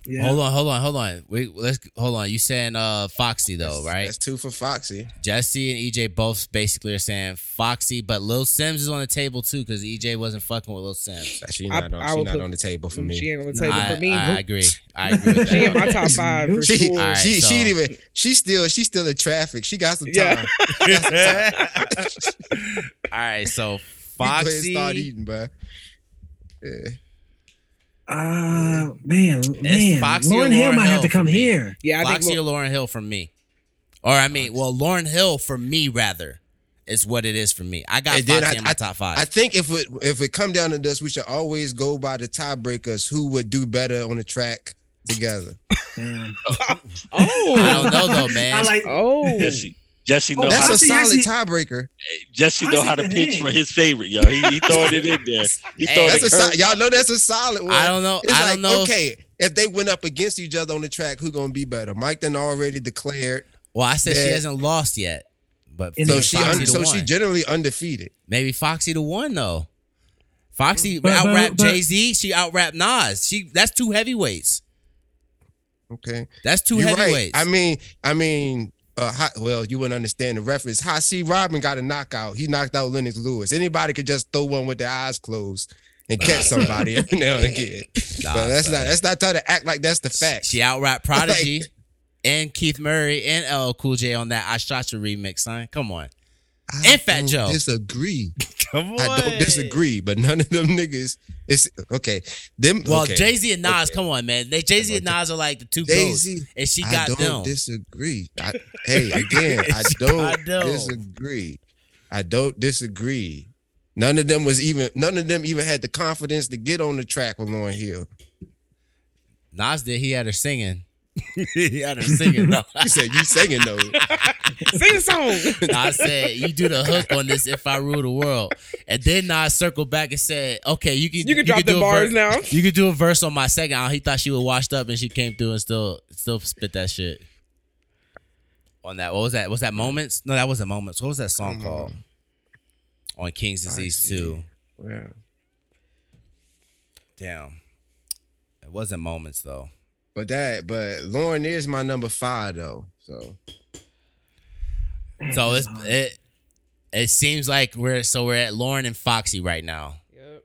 Yeah. Hold on, hold on, hold on. Wait, let's hold on. You saying uh Foxy though, right? That's two for Foxy. Jesse and EJ both basically are saying Foxy, but Lil Simz is on the table too because EJ wasn't fucking with Lil Simz. She I- not, on, I she would not put- on the table for me. She ain't on the table I, for me. I agree. I agree she in my top five for She, sure. All right, she, so- she ain't even. She still. She still in traffic. She got some time. Yeah. time. All right, so Go ahead and Foxy. start eating, bro. Yeah. Uh, man, man. Foxy Lauryn or Hill Lauryn might have to come here. yeah, I Foxy think or Lauryn Hill for me. Or I mean, well, Lauryn Hill for me rather is what it is for me. I got And then Foxy I- in my I- top five. I think if it if it come down to this, we should always go by the tiebreakers. Who would do better on the track together? oh, I don't know though, man. I like. oh, Jesse, oh, Jesse know Oh, That's to, a Foxy solid actually- tiebreaker. Jesse know Foxy how to the pitch for his favorite, yo. He, he throwing it in there. He Hey, throwing That's a it sol- curve. y'all know that's a solid one. I don't know. It's I like don't know. okay, if they went up against each other on the track, who gonna be better? Mike then already declared, well, I said she hasn't lost yet, but so maybe she un- so one. she generally undefeated. maybe Foxy the one though. Foxy But- out but- rapped Jay Z. She out rapped Nas. She that's two heavyweights. Okay, That's 2 You're heavyweights. right. I mean, I mean, uh, hot, well, you wouldn't understand the reference. Hasim Rahman got a knockout. He knocked out Lennox Lewis. Anybody could just throw one with their eyes closed and catch somebody every now and again. Nah, but that's son. not that's not trying to act like that's the fact. She out rapped Prodigy and Keith Murray and LL Cool J on that I Shot You remix, son. Come on. I and Fat Joe. Disagree. Come on. I don't disagree, but none of them niggas. It's okay. Them Well, okay. Jay Z and Nas, Okay. come on, man. They Jay Z and Nas are like the two Jay goats, Z. and she got them. I don't them. disagree. I, hey, again, I don't got them. disagree. I don't disagree. None of them was even. None of them even had the confidence to get on the track with Lauryn Hill. Nas did. He had her singing. He had her singing. though. You said you singing though. sing a song. I said, "You do the hook on this if I rule the world," and then I circled back and said, "Okay, you can You can drop do the bars ver- now. You can do a verse on my second. He thought she was washed up, and she came through and still still spit that shit on that. What was that? Was that moments? No, that wasn't moments. What was that song Come on. called? On King's Disease see. Two. Yeah. Damn, it wasn't moments though. But that, but Lauryn is my number five though. So So it's it. It seems like we're so we're at Lauryn and Foxy right now. Yep.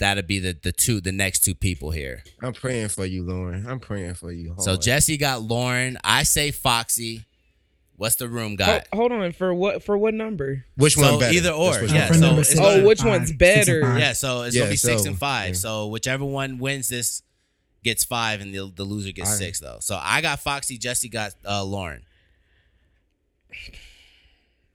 That'd be the the two the next two people here. I'm praying for you, Lauryn. I'm praying for you. So. Jesse got Lauryn. I say Foxy. What's the room Ho- got? hold on for what? For what number? which so one better? either or, That's yeah, so number it's six gonna- and Oh, which five. one's better? Yeah, so it's Yeah, gonna be six and five. yeah. So whichever one wins this gets five, and the the loser gets All right. six though. So I got Foxy. Jesse got uh, Lauryn.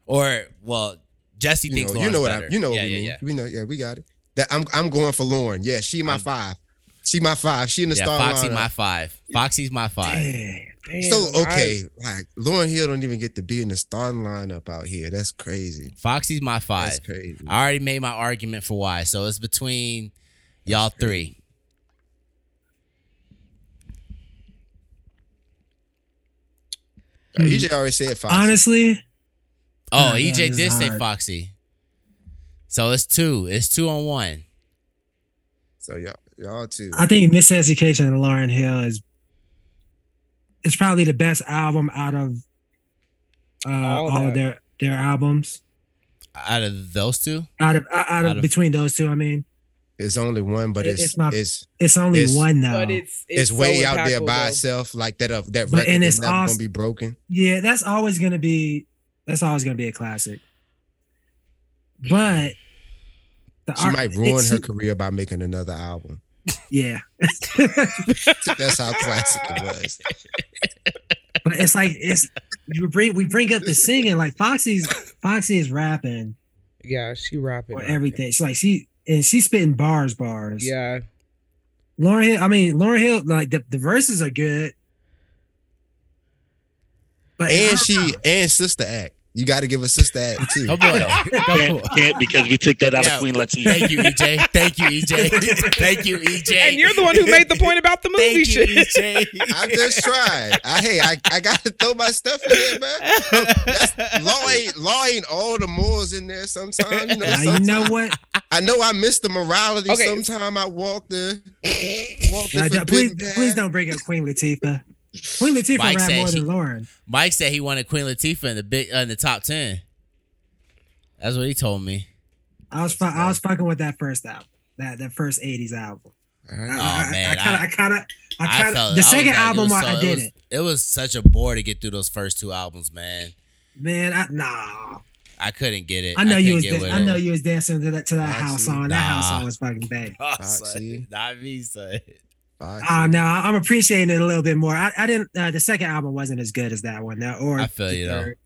Or well, Jesse you thinks know, you know what better. I, you know yeah, what we yeah, mean. yeah. We know, yeah, we got it. That I'm I'm going for Lauryn. Yeah, she my I'm- five. She my five. She in the Yeah, star Foxy lineup. my five. Foxy's my five. Dang. Damn, So I- okay, like Lauryn Hill don't even get to be in the starting lineup out here. That's crazy. Foxy's my five. That's crazy. I already made my argument for why. So it's between y'all three. Uh, EJ already said five. Honestly, Oh, Oh, EJ that is did say hard. Foxy. So it's two. It's two on one. So y'all, y'all too. I think Miseducation and Lauryn Hill is it's probably the best album out of uh, All all, of their their albums. Out of those two, Out of out, out of, Out of- between those two, I mean, It's only one, but it's it's it's not- it's, it's only It's- one though. But it's it's, way so out there by though. itself. Like that. Uh, that But- record and is it's never also- gonna be broken. yeah, that's always gonna be that's always gonna be a classic. But the She art- might ruin her career by making another album. Yeah, That's how classic it was. but it's like it's we bring we bring up the singing like Foxy's Foxy is rapping Yeah, she rapping. or everything. She's like she and she's spitting bars, bars. Yeah. Lauryn Hill. I mean, Lauryn Hill. Like the, the verses are good, but And she know. and sister act. You got to give a sister act too. Come on. Can't, can't because we took that out Yeah. of Queen Latifah. Thank you, EJ. Thank you, EJ. Thank you, EJ. And you're the one who made the point about the movie Thank you, shit. EJ. I'm just trying. I hey, I, I got to throw my stuff in there, man. That's, law ain't law ain't all the morals in there. Sometimes you know. Now, you know what? I know I miss the morality. Okay. Sometime I walk the walk the Now, please, path. please don't bring up Queen Latifah. Queen Latifah Mike rap said more she- than Lauren. Mike said he wanted Queen Latifah in the big uh, in the top ten. That's what he told me. I was fu- I was fucking with that first album, that that first '80s album. All right. I- Oh, I, man, I kind of, I- I kind of, I I kind of. The I was second like, album, was I, so- I it did was, it. It was such a bore to get through those first two albums, man. Man, I, nah. I couldn't get it. I know you was, get dan- I know you was dancing to that to that I house see. song. That house Nah. song was fucking bad. Oh, son. Not me, son. Foxy. Oh no, I'm appreciating it a little bit more. I, I didn't. Uh, the second album wasn't as good as that one. Now, or I feel you, though. third.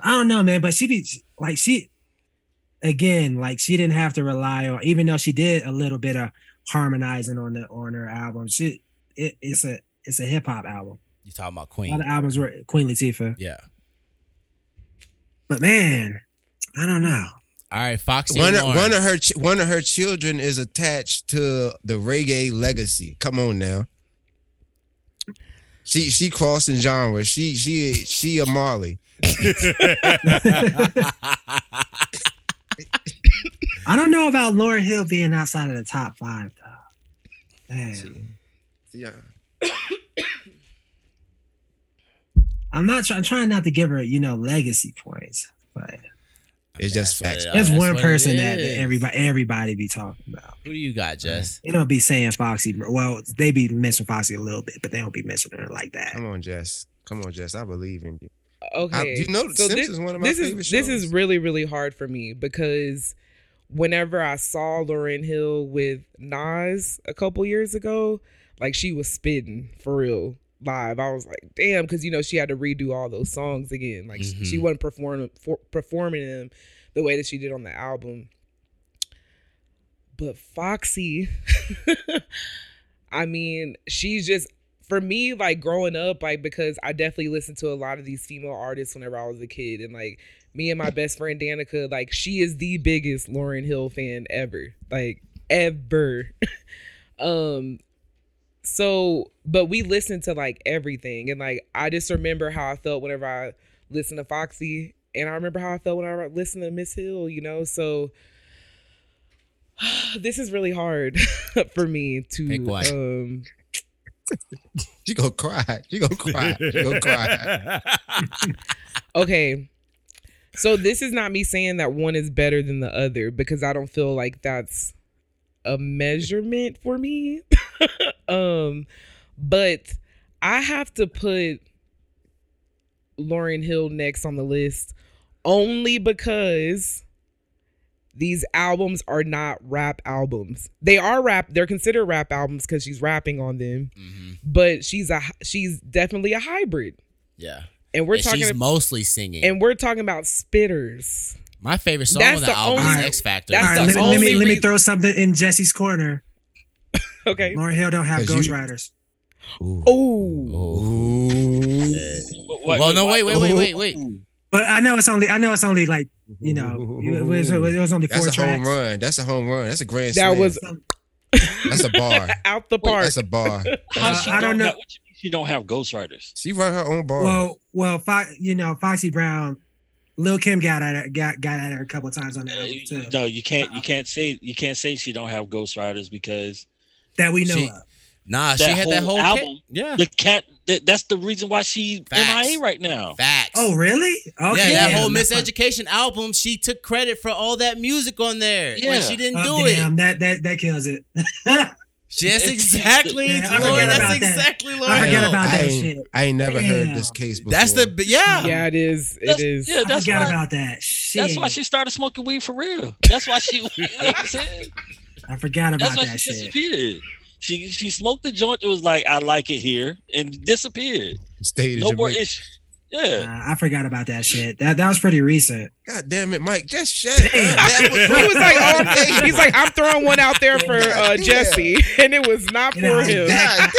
I don't know, man, but she be like she again, like she didn't have to rely on, even though she did a little bit of harmonizing on the on her album. She it, it's a it's a hip hop album. You talking about A lot Queen? of albums were Queen Latifah, Yeah. but man, I don't know. All right, Foxy. One of, one of her ch- one of her children is attached to the reggae legacy. Come on now. She she crossing genres. She she she a Marley. I don't know about Lauryn Hill being outside of the top five though. Man. Yeah. I'm not trying. trying not to give her, you know, legacy points, but It's just facts. what there's that's one what person that, is. that everybody everybody be talking about. Who do you got, Jess? They don't be saying Foxy. Well, they be mentioning Foxy a little bit, but they don't be mentioning her like that. Come on, Jess. Come on, Jess. I believe in you. Okay. you know so Simpsons this, is one of my this favorite is this is really really hard for me because whenever I saw Lauryn Hill with Nas a couple years ago, like she was spitting for real live. I was like, damn, because you know she had to redo all those songs again. Like she- she wasn't performing for, performing them the way that she did on the album. But Foxy, I mean, she's just for me, like growing up, like because I definitely listened to a lot of these female artists whenever I was a kid, and like me and my best friend Danica, like she is the biggest Lauryn Hill fan ever, like ever. um, so but we listened to like everything, and like I just remember how I felt whenever I listened to Foxy, and I remember how I felt when I listened to Miss Hill, you know, so. This is really hard for me to Pick one. um She gonna cry. She gonna cry. She gonna cry. okay. So this is not me saying that one is better than the other because I don't feel like that's a measurement for me. Um but I have to put Lauryn Hill next on the list only because these albums are not rap albums. They are rap, they're considered rap albums cuz she's rapping on them, hmm but she's a she's definitely a hybrid. Yeah. And we're and talking she's mostly singing. and we're talking about spitters. My favorite song That's on the, the album only- is X Factor. That's All right, the let, me- let me let me throw something in Jesse's corner. Okay. Lauryn Hill don't have Ghost you- Riders. Ooh. Oh. Ooh. well, no, wait, wait, wait, wait, wait. But I know it's only I know it's only like you know it was, it was only That's four a home run. That's a home run. That's a grand That slam. was That's a bar. out the park. That's a bar. How Uh, she I don't know. Have, what you mean she don't have ghostwriters. She run her own bar. Well, well, Fo- you know Foxy Brown, Lil Kim got at her, got got at her a couple times on that album too, No, you can't. You can't say you can't say she don't have ghostwriters because that we know She- of. Nah, she That had that whole whole album. kit. Yeah. the cat. That, that's the reason why she Facts. MIA right now. Facts. Oh, really? Okay. yeah, that whole. Miseducation album, she took credit for all that music on there. Yeah. When she didn't Oh, do it. damn, that that that kills it. That's exactly, Yeah, I Lauryn. That's about that. exactly Lauryn. I forgot Hill. about I that ain't, shit. I ain't never heard this case before. That's the yeah. yeah, it is. It That's- is. Yeah, I that's forgot why. about that. Shit. That's why she started smoking weed for real. That's why she. You know what I'm saying? I forgot about That's about why that she shit. disappeared. She she smoked the joint. It was like I like it here and disappeared. Stayed No more issues. Yeah. Uh, I forgot about that shit. That that was pretty recent. God damn it, Mike! Just shut up. That He was like, oh, he's like, I'm throwing one out there for uh, Jesse, and it was not You for know, him. God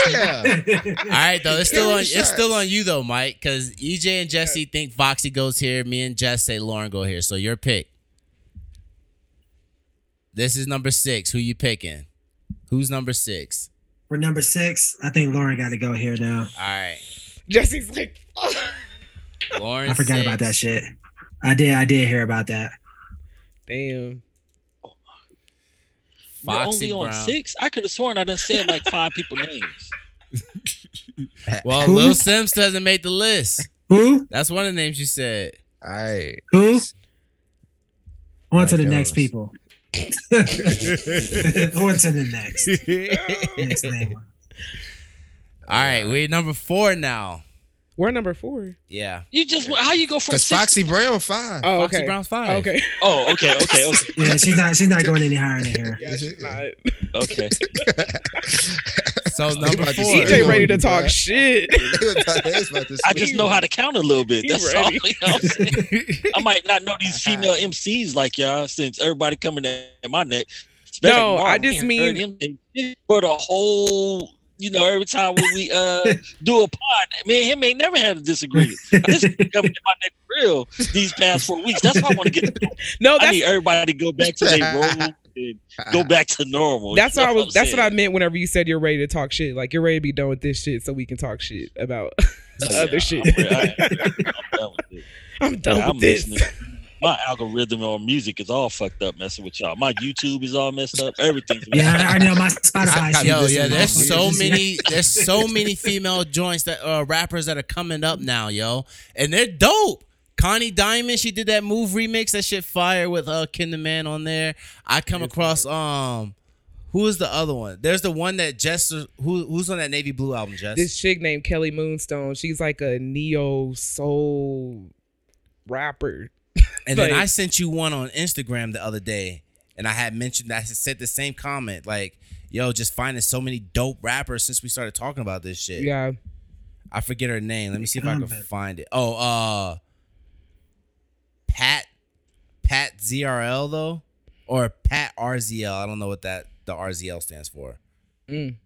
damn. All right, though it's still on. It's still on you though, Mike, because EJ and Jesse think Foxy goes here. Me and Jess say Lauryn go here. So your pick. This is number six. Who you picking? Who's number six? For number six, I think Lauryn got to go here now. All right, Jesse's like, oh. Lauryn. I forgot six. about that shit. I did. I did hear about that. damn. You're Foxy only on six. I could have sworn I done said like five people names. Well, Who? Lil Simz doesn't make the list. Who? That's one of the names you said. All right. Who? On to Mike the next people. On to the next. Next name. All right, we're number four now. We're number four. Yeah. You just how you go from Because six? Foxy Brown five. Oh, Foxy okay. Brown's five. Okay. Oh, okay, okay, okay, Yeah, she's not. She's not going any higher than here. Yeah, she's not. okay. So You number about to four. say- EJ ready to Bruh. talk shit. I just know how to count a little bit. That's all. You know I'm saying? I might not know these female MCs like y'all since everybody coming at my neck. Especially No, I just mean- heard him say shit for the whole. You know, every time when we uh do a pod, me and him ain't never had a disagreement. This is coming to my neck real these past four weeks. That's why I want to get. No, I need everybody to go back to their role and go back to normal. that's You what I was. That's what I meant whenever you said you're ready to talk shit. Like you're ready to be done with this shit, so we can talk shit about saying? other shit. I'm, I, I'm done with it. I'm done I'm with this. My algorithm on music is all fucked up messing with y'all. My YouTube is all messed up. Everything's messed Yeah, I, I know my I- Spotify. I- shit Yo, yeah, there's motherfuckers. so many, there's so many female joints that uh rappers that are coming up now, yo, and they're dope. Connie Diamond, she did that move remix, that shit fire with uh Ken the Man on there. I come across um, who is the other one? There's the one that Jess, who who's on that Navy Blue album, Jess? This chick named Kelly Moonstone. She's like a neo soul rapper. And then I sent you one on Instagram the other day, and I had mentioned that I said the same comment, like, "Yo, just finding so many dope rappers since we started talking about this shit." Yeah. I forget her name. Let me see if I can find it. Oh, uh, Pat, Pat ZRL though, or Pat RZL. I don't know what that the RZL stands for, Mm.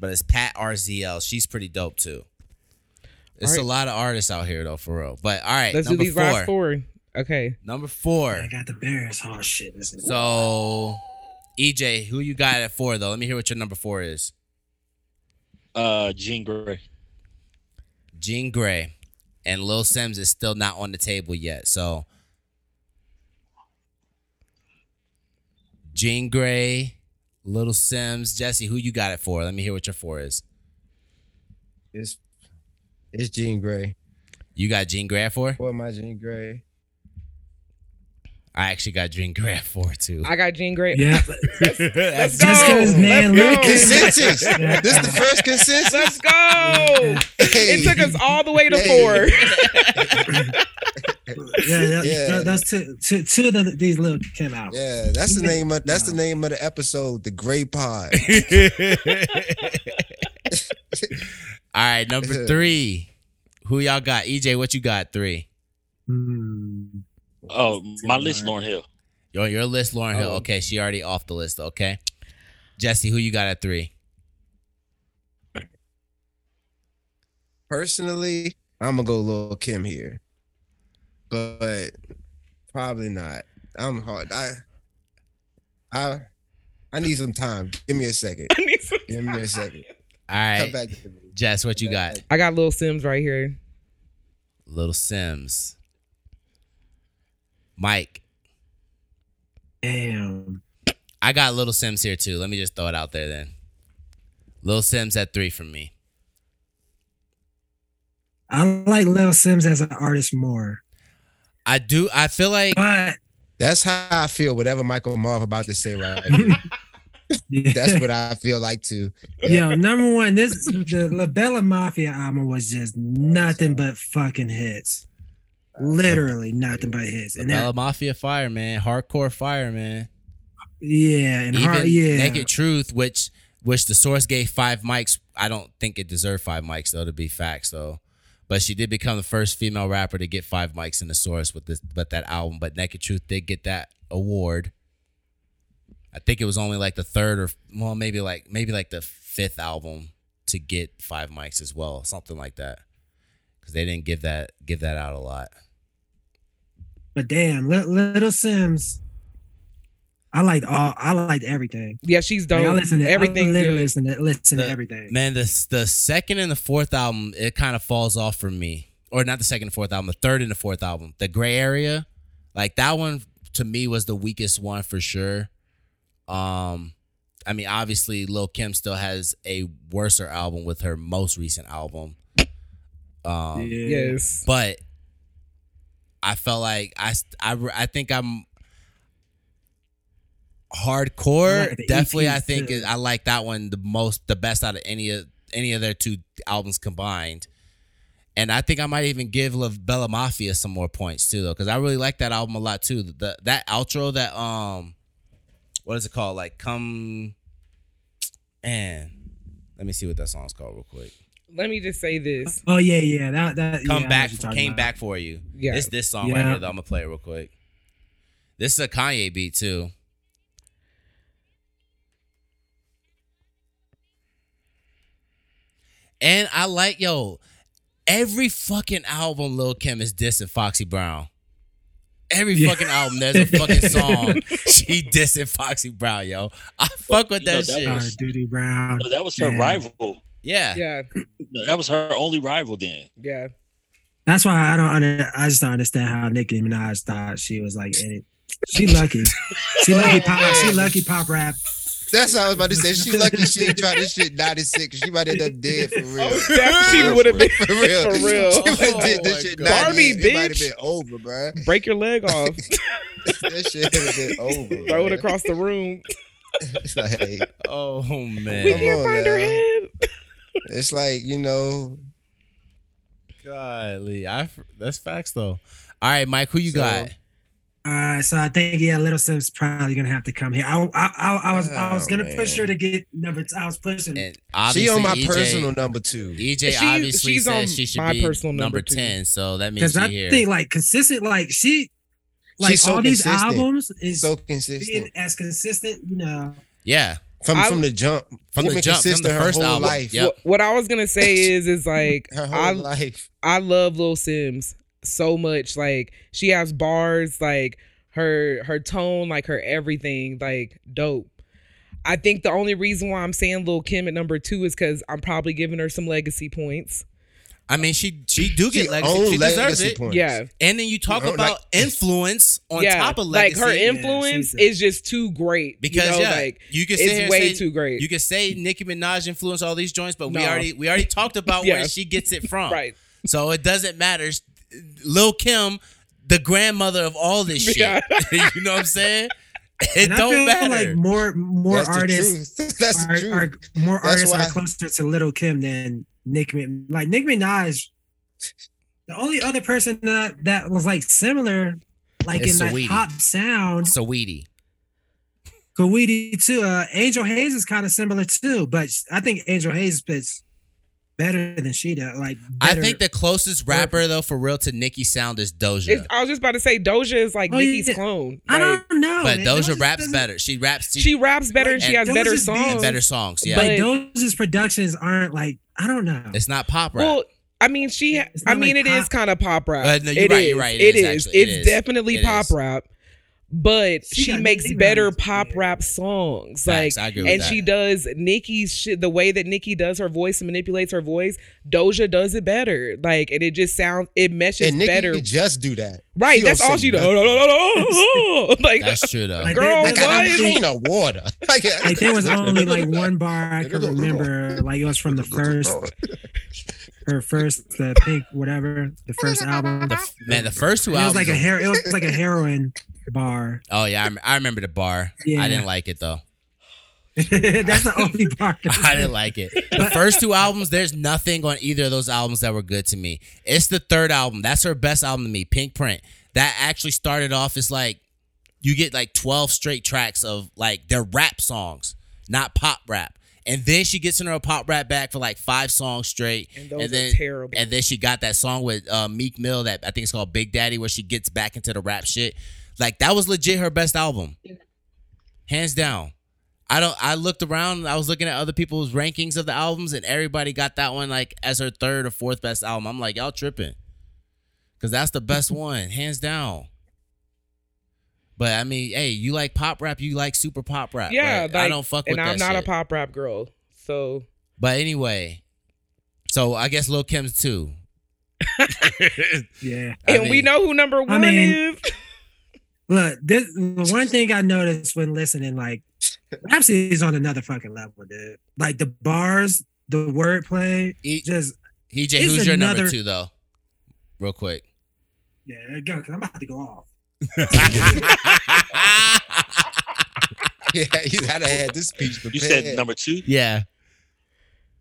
but it's Pat RZL. She's pretty dope too. It's All right. a lot of artists out here though, for real. But all right, Let's do these four. last four. Okay. Number four. I got the Bears. Oh shit! This is- So, EJ, who you got at four though? Let me hear what your number four is. Uh, Jean Grae. Jean Grae, and Lil Simz is still not on the table yet. So, Jean Grae, Little Simz, Jesse, who you got it for? Let me hear what your four is. It's it's Jean Grae. You got Jean Grae for? four? Boy, my Jean Grae. I actually got Jean Grae at four too. I got Jean Grae. Yeah, Let's just go. because man, Let's go. Consensus. Yeah. This is the first consensus. Let's go. Hey. It took us all the way to Hey. four. yeah, yeah, Yeah. Those two, two, two of the, these little came out. Yeah, that's the name of that's the name of the episode, the Gray Pod. All right, number three. Who y'all got? EJ, what you got? Three. Hmm. Oh, my list, Lauryn Hill. Your your list, Lauryn Hill. Oh. Okay, she already off the list. Okay, Jesse, who you got at three? Personally, I'm gonna go Lil Kim here, but probably not. I'm hard. I I I need some time. Give me a second. I need some Give me a second. All Come back to me. Jess, what you got? I got Little Simz right here. Little Simz. Mike, Damn. I got Little Simz here too. Let me just throw it out there then. Little Simz at three from me. I like Lil Simz as an artist more, I do. I feel like but That's how I feel. Whatever Michael Marv about to say right. yeah. That's what I feel like too. Yo, number one, this the La Bella Mafia album was just nothing but fucking hits. Literally nothing but hits. And Bella that, Mafia Fire, man. Hardcore Fire, man. Yeah, and Even hard, yeah. Naked Truth, which which the source gave five mics. I don't think it deserved five mics though. To be facts though, but she did become the first female rapper to get five mics in the source with this, but that album. But Naked Truth did get that award. I think it was only like the third or well, maybe like maybe like the fifth album to get five mics as well, something like that. Because they didn't give that give that out a lot. But damn, Little Simz. I liked all. I liked everything. Yeah, she's Like, dope. I listen to Everything I literally listen to listen The- to everything. Man, the the second and the fourth album, it kind of falls off for me. Or not the second and fourth album, the third and the fourth album. The gray area, like that one to me was the weakest one for sure. Um, I mean, obviously, Lil Kim still has a worser album with her most recent album. Um. Yes. but I felt like I I, I think I'm hardcore. I like the Definitely, I think too. it, I like that one the most, the best out of any of any of their two albums combined. And I think I might even give La Bella Mafia some more points too, though, because I really like that album a lot too. The that outro, that um, what is it called? Like come, man. Let me see what that song's called real quick. Let me just say this. Oh yeah, yeah. That that Come yeah, back, what you're talking came about. back for you. Yeah. It's this song right Yeah. here though. I'm gonna play it real quick. This is a Kanye beat too. And I like yo, every fucking album Lil Kim is dissing Foxy Brown. Every Yeah. fucking album, there's a fucking song she dissing Foxy Brown, yo. I fuck with You know, that that shit. Was- Doody Brown. No, that was her Yeah. rival. yeah. Yeah. That was her only rival then. Yeah. That's why I don't. Under, I just don't understand how Nicki Minaj thought she was like. in it. She lucky. She lucky pop. She lucky pop rap. That's what I was about to say. She lucky she ain't tried this shit 96. She might end up dead for real. That she would have been For real. For real. She might have Oh did my this shit God. 98. Barbie, It might have been over, bro. break your leg off, That shit would have been over. throw it across the room. It's like, Oh man. We Come can't on find her head. it's like, you know, Golly, I that's facts though. All right, Mike, who you So- got? Uh, so I think yeah, Little Simz probably gonna have to come here. I I, I, I was I was Oh, gonna push her to get number. I was pushing. And she obviously on my EJ, personal number two. EJ She- obviously she's on says she should my be personal number, number two. ten, so that means because she I here. think like consistent, like she, like She's so all these consistent. albums is So being consistent. as consistent. You know, yeah, From I- from the jump. from the jump, from consistent the her first whole album. life. Yep. What, what I was gonna say is, is like Her whole I life. I love Lil Simz so much. Like she has bars, like her her tone, like her everything, like dope. I think the only reason why I'm saying Lil Kim at number two is because I'm probably giving her some legacy points. I mean, she she do get She legacy. own She deserves legacy it. points. Yeah, And then you talk She own, about like- influence on yeah. top of like legacy. her Yeah, influence she's a- is just too great. because you know, yeah, like you can sit here it's way say, too great. You can say Nicki Minaj influenced all these joints, but we already we already talked about Yeah. where she gets it from. right. So it doesn't matter. Lil Kim, the grandmother of all this shit. Yeah. you know what I'm saying? It and don't feel matter. like more more That's artists the truth. That's the are, truth. are more That's artists why- are closer to Little Kim than Nick Min- like Nick Minaj. The only other person that that was like similar, like Is in that Saweetie. pop sound, Saweetie. Kawiti too. Uh, Angel Haze is kind of similar too, but I think Angel Haze spits better than she does. Like I think the closest rapper though for real to Nicki sound is Doja. It's, I was just about to say Doja is like Oh, Nicki's yeah. clone. I don't know, but man. Doja Doja raps better. She raps she, she raps better and she has better Doja's beats- and songs. better songs. Yeah. But But- Doja's productions aren't like I don't know. it's not pop rap. Well, I mean, she. It's I mean, like it is pop. kind of pop rap. Uh, no, you're It right, you're right, it It is, is. actually. It It's definitely It pop is. rap. But She she, makes better Minaj, pop yeah. rap songs. Facts, like, I agree with and that. she does Nicki's shit. The way that Nicki does her voice and manipulates her voice, Doja does it better. Like, and it just sounds, it meshes and Nicki better. could just do that. Right. She That's all she does. like, That's true though. Like, Girl, there- Like I what? ain't a water. Like, like there was only like one bar I can remember. Like it was from the first, her first, the pink whatever, the first album. The man, the first two It was albums. like a hair. It was like a heroin bar. oh yeah, I, rem- I remember the bar. Yeah. I didn't like it though. That's the only bar. I didn't like it. The first two albums, there's nothing on either of those albums that were good to me. It's the third album. That's her best album to me, Pink Print. That actually started off as like you get like 12 straight tracks of like their rap songs, not pop rap. And then she gets in her pop rap back for like five songs straight. And those then, are terrible. And then she got that song with uh, Meek Mill that I think it's called Big Daddy, where she gets back into the rap shit. Like that was legit her best album, hands down. I don't. I looked around. I was looking at other people's rankings of the albums, and everybody got that one like as her third or fourth best album. I'm like, y'all tripping, because that's the best one, hands down. But I mean, hey, you like pop rap, you like super pop rap. yeah, right? like, I don't fuck with that. and I'm not shit. a pop rap girl, so But anyway, so I guess Lil Kim's too. Yeah. I and we know who number one mean- is. Look, this the one thing I noticed when listening, like Rapsody is on another fucking level, dude. Like the bars, the wordplay, E- just EJ, It's who's your number two though? Real quick. yeah, go because I'm about to go off. Yeah, you had to have this speech prepared. You said number two. yeah.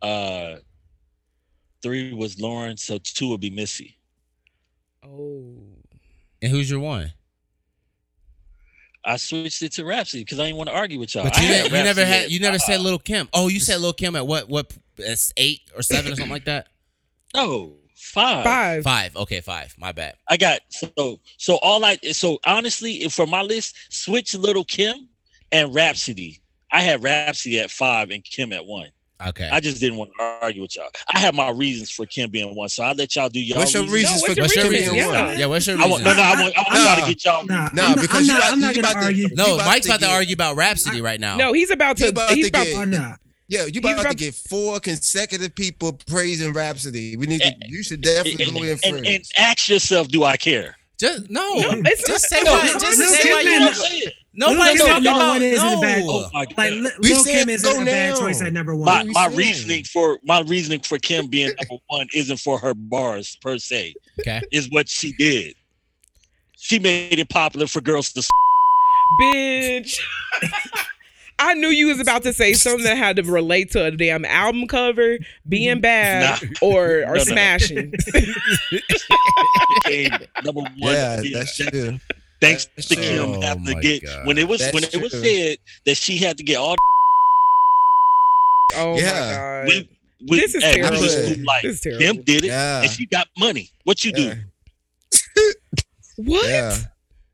Uh, three was Lauryn, so two would be Missy. Oh, And who's your one? I switched it to Rapsody because I didn't want to argue with y'all. But you, had you never had you never said Little Kim. Oh, you said Little Kim at what what it's eight or seven or something like that? no oh, five. five. Five. Okay, five. My bad. I got so so all I so honestly for my list, switch Little Kim and Rapsody. I had Rapsody at five and Kim at one. Okay. I just didn't want to argue with y'all. I have my reasons for Kim being one, so I let y'all do y'all. What's your reasons No, for what's your what's your reason? reason? Yeah. Yeah. what's your I reason? want, no, no, I want, I want y'all to get y'all. Nah, No, I'm, because I'm you not, I'm not you gonna about to- argue. no, about Mike's about to get- argue about Rapsody right now. No, he's about to. You about he's to about. get- Oh. Yeah, you about, about- to get four consecutive people praising Rapsody. We need to. And- You should definitely And, go in and, first. and ask yourself, do I care? Just no. No, it's just not- say no, what. no, Just no, say Kim what is you not- want to say. Nobody's Lil' Kim talking number about. one isn't a bad- No. Oh my Like god! Lil We Lil said Kim isn't a bad choice at number one. My my reasoning for my reasoning for Kim being number one isn't for her bars per se. Okay. Is what she did. She made it popular for girls to. s- bitch. I knew you was about to say something that had to relate to a damn album cover, being bad, Nah. or or No, no. smashing. became number one. yeah, again. that's true. Thanks That's to. Kim Oh having to oh get God. when it was That's when it was said that she had to get all Oh Yeah. my god. with, with This is hey, terrible. with school life. This is terrible. Kim did it, Yeah. and she got money. What you do? Yeah. what? Yeah.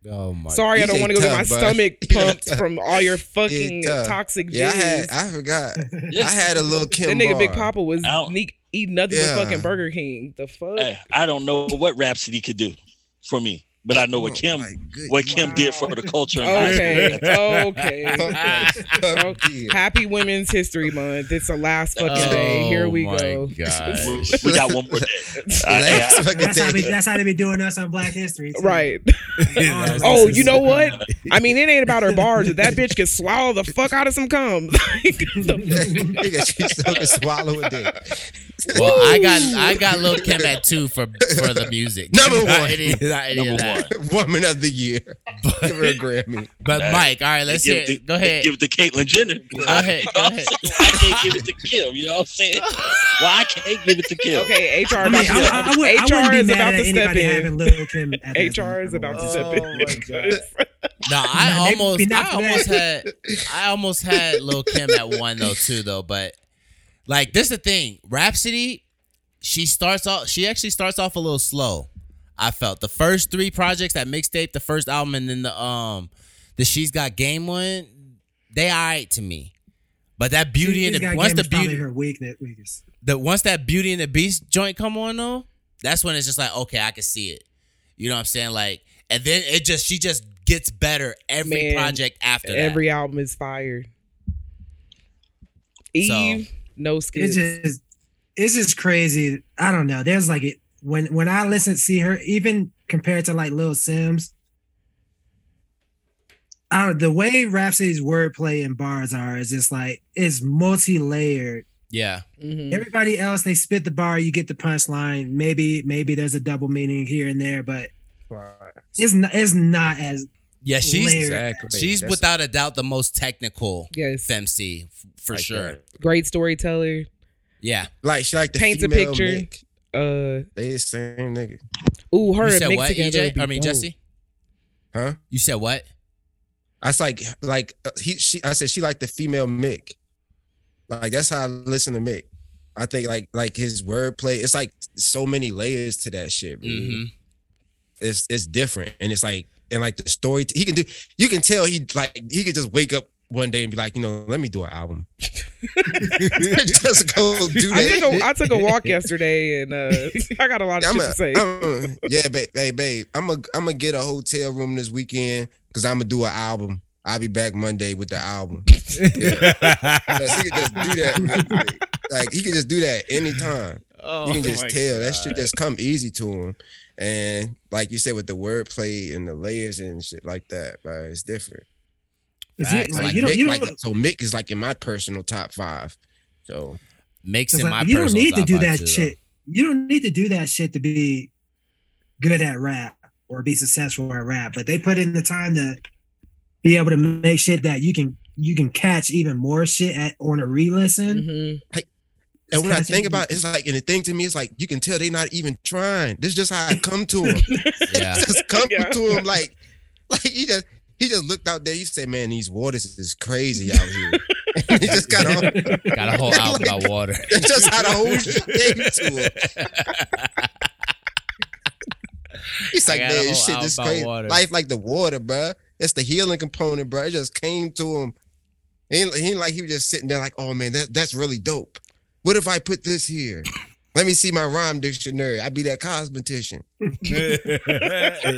Oh my. Sorry, I don't want to go get my tough, bud. stomach pumped from all your fucking tough. toxic Yeah, I had. I forgot. Yes. I had a little Kim. That nigga Big. Papa was Ow. sneak, eating nothing Yeah. but fucking Burger King. The fuck? Hey, I don't know what Rapsody could do for me, but I know what Oh, Kim my goodness. what Kim did for the culture. in high Okay, school. okay. Fuck that. Fuck yeah. Happy Women's History Month. It's the last fucking Oh day. Here we my go. God. we got one more day. I- Last That's how, we, day. that's how they be doing us on Black History. too. Right. Honestly. Oh, oh you know what? I mean, it ain't about her bars. If that bitch can swallow the fuck out of some cum. Like, she swallow a dick. Well, I got I got Lil Kim at two for for the music. Number Not one. any- not any of Number that. Woman of the year. Give her a Grammy. But Mike, all right, let's hear. it to- Go ahead. Give it to Caitlyn Jenner. Go ahead, go ahead. I can't give it to Kim. You know what I'm saying? Well, I can't give it to Kim. okay, HR I mean, I, I, I, would, HR wouldn't be is mad about to step in. having Lil Kim. HR is about to one. step Oh in. my No, I Nah, almost, I almost had, I almost had Lil Kim at one though too though. But like, this is the thing. Rapsody, she starts off. She actually starts off a little slow. I felt the first three projects, that mixtape, the first album, and then the um, the She's Got Game one, they alright to me. But that Beauty and the once the beauty, her weakness. weakest. the once that Beauty and the Beast joint come on though, that's when it's just like okay, I can see it. You know what I'm saying? Like, and then it just she just gets better every Man, project after that. Every album is fire. Eve, no It's just, it's just crazy. I don't know. There's like it when when I listen, see her, even compared to like Lil Simz. I don't, the way Rapsody's wordplay and bars are is just like it's multi-layered. Yeah, Mhm. Everybody else, they spit the bar, you get the punchline. Maybe, maybe there's a double meaning here and there, but it's not, it's not as yeah, she's Exactly. she's That's- without a doubt the most technical Yes. FMC for like sure. that. Great storyteller. Yeah, Like she like the Paints a picture. Mick. Uh, They the same nigga. ooh, her you and said mixed what, together. EJ? I mean dope. Jesse. Huh? You said what? I was like, like uh, he, she. I said she like the female Mick. Like that's how I listen to Mick. I think like like his wordplay. It's like so many layers to that shit. Bro. hmm It's it's different, and it's like and like the story. He can do. You can tell he like he could just wake up one day and be like, you know, let me do an album. just go do I that. took a I took a walk yesterday and uh I got a lot of I'm shit a, to say. I'm a- yeah, babe, babe, babe. I'm a, I'm gonna get a hotel room this weekend because I'm gonna do an album. I'll be back Monday with the album. Yes, he can just do that. Like he can just do that anytime. oh, You can just my tell that shit just come easy to him. And like you said, with the wordplay and the layers and shit like that, bro, it's different. Is it, Facts. like, Like, you don't, Mick, you don't, so Mick is like in my personal top five. So makes it's it like, my you don't need to do that too, shit. You don't need to do that shit to be good at rap or be successful at rap. But they put in the time to be able to make shit that you can you can catch even more shit at on a re-listen. Mhm. and when I think about it, it's like and the thing to me is like you can tell they're not even trying. This is just how I come to him. Yeah. just come Yeah. to him like like he just he just looked out there. He said, "Man, these waters is crazy out here." he just got on. Got a whole album about water. That's just how the whole thing came to him. He's like, man, whole this shit is crazy. water." Life like the water, bro. It's the healing component, bro. It just came to him. He ain't, he like he was just sitting there like, oh man, that, that's really dope. What if I put this here? Let me see my rhyme dictionary. I'd be that cosmetician. Politician.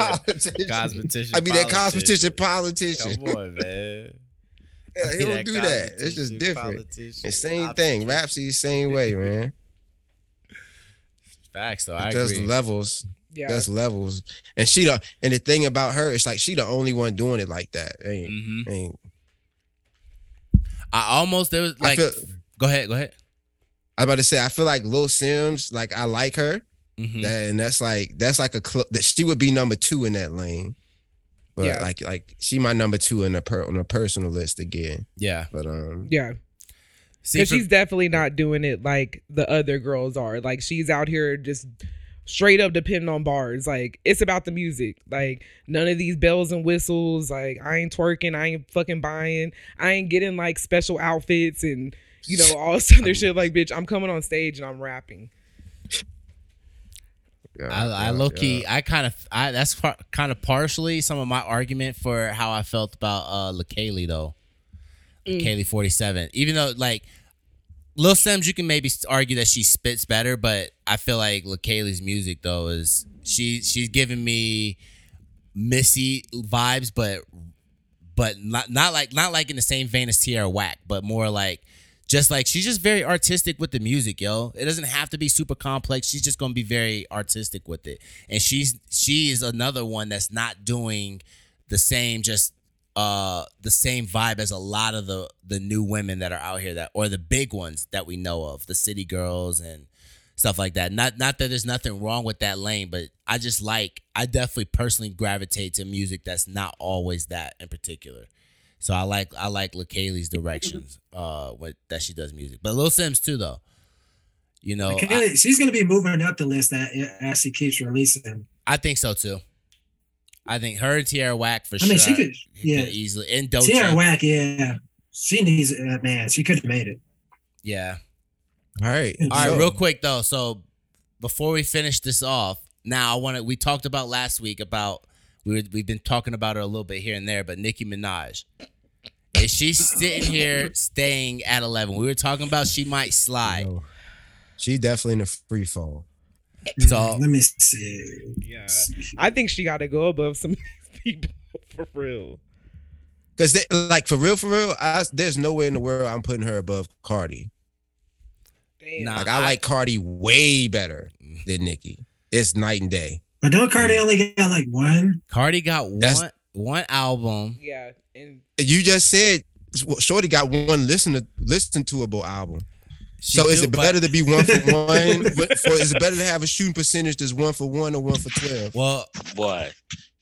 Cosmetician. I'd be that cosmetician politician. Come on, man. Yeah, he don't do that. It's just different. politician, The same politician. thing. Rapsody, same way, man. Facts, though. I There's agree. levels. Yeah. There's levels. And she the and the thing about her, it's like she the only one doing it like that. Ain't, Mhm. ain't I almost there was like. feel go ahead. Go ahead. I about to say I feel like Lil Simz, like I like her. Mhm. That, and that's like that's like a cl- that she would be number two in that lane. But Yeah. like like she my number two in a per on a personal list again. Yeah. But um yeah. Because she's definitely not doing it like the other girls are. Like she's out here just straight up depending on bars. Like it's about the music. Like none of these bells and whistles. Like I ain't twerking. I ain't fucking buying. I ain't getting like special outfits and you know all this other shit. Like bitch, I'm coming on stage and I'm rapping. yeah, I, I yeah, low yeah. key, I kind of, I that's par- kind of partially some of my argument for how I felt about uh Leikeli though. Mm. Kaylee forty seven, even though like Lil Simz, you can maybe argue that she spits better, but I feel like Leikeli's music though is she she's giving me Missy vibes, but but not not like not like in the same vein as Tierra Whack, but more like just like she's just very artistic with the music, yo. It doesn't have to be super complex. She's just gonna be very artistic with it, and she's she is another one that's not doing the same just uh the same vibe as a lot of the the new women that are out here that or the big ones that we know of, the city girls and stuff like that. Not not that there's nothing wrong with that lane, but I just like I definitely personally gravitate to music that's not always that in particular. So I like I like Leikeli's directions uh what that she does music. But Lil Simz too though. You know, I, she's gonna be moving up the list that as she keeps releasing. I think so too. I think her and Tierra Whack for sure. I mean, she could, yeah. easily and Doja. Tierra Whack, yeah. She needs, uh, man, she could have made it. Yeah. All right. All right, So, real quick though. So before we finish this off, now I want to. We talked about last week about we were, we've been talking about her a little bit here and there, but Nicki Minaj is she sitting here staying at eleven? We were talking about she might slide. no. She definitely in a free fall. So- Mm, let me see. Yeah. I think she got to go above some people for real. Cause they, like for real, for real, I, there's no way in the world I'm putting her above Cardi. Damn. Nah. Like I, I- like Cardi way better than Nicki. It's night and day. But don't Cardi only got like one? Cardi got That's- one one album. Yeah. And You just said Shorty got one listen to listen to able album. She so is do, it but- better to be one for one? For, is it better to have a shooting percentage that's one for one or one for twelve? Well, Boy,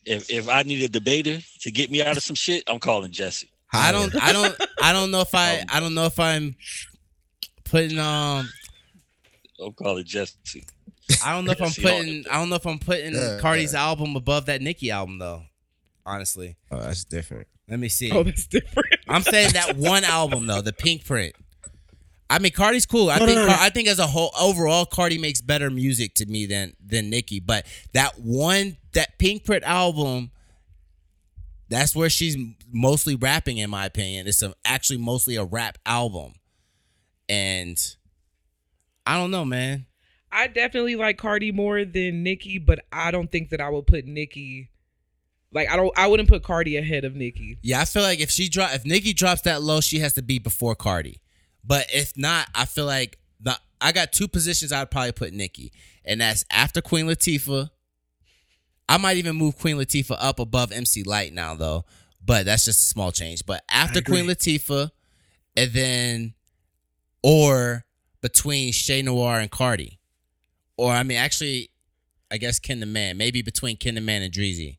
if if I need a debater to get me out of some shit, I'm calling Jesse. I don't, I don't, I don't know if I, I don't know if I'm putting um I'm calling Jesse. I don't know if I'm Yes, you are. putting I don't know if I'm putting Yeah. Cardi's album above that Nicki album though. honestly. Oh, that's different. Let me see. Oh, that's different. I'm saying that one album though, the Pinkprint. I mean, Cardi's cool. I No, think no, no. I think as a whole, overall, Cardi makes better music to me than than Nicki. But that one, that Pinkprint album, that's where she's mostly rapping, in my opinion. It's a, actually mostly a rap album, and I don't know, man. I definitely like Cardi more than Nicki, but I don't think that I would put Nicki. Like I don't, I wouldn't put Cardi ahead of Nicki. Yeah, I feel like if she drop, if Nicki drops that low, she has to be before Cardi. But if not, I feel like the I got two positions I'd probably put Nicki, and that's after Queen Latifah. I might even move Queen Latifah up above MC Lyte now, though. But that's just a small change. But after. Queen Latifah, and then, or between Che Noir and Cardi, or I mean, actually, I guess Ken the Man, maybe between Ken the Man and Dreezy.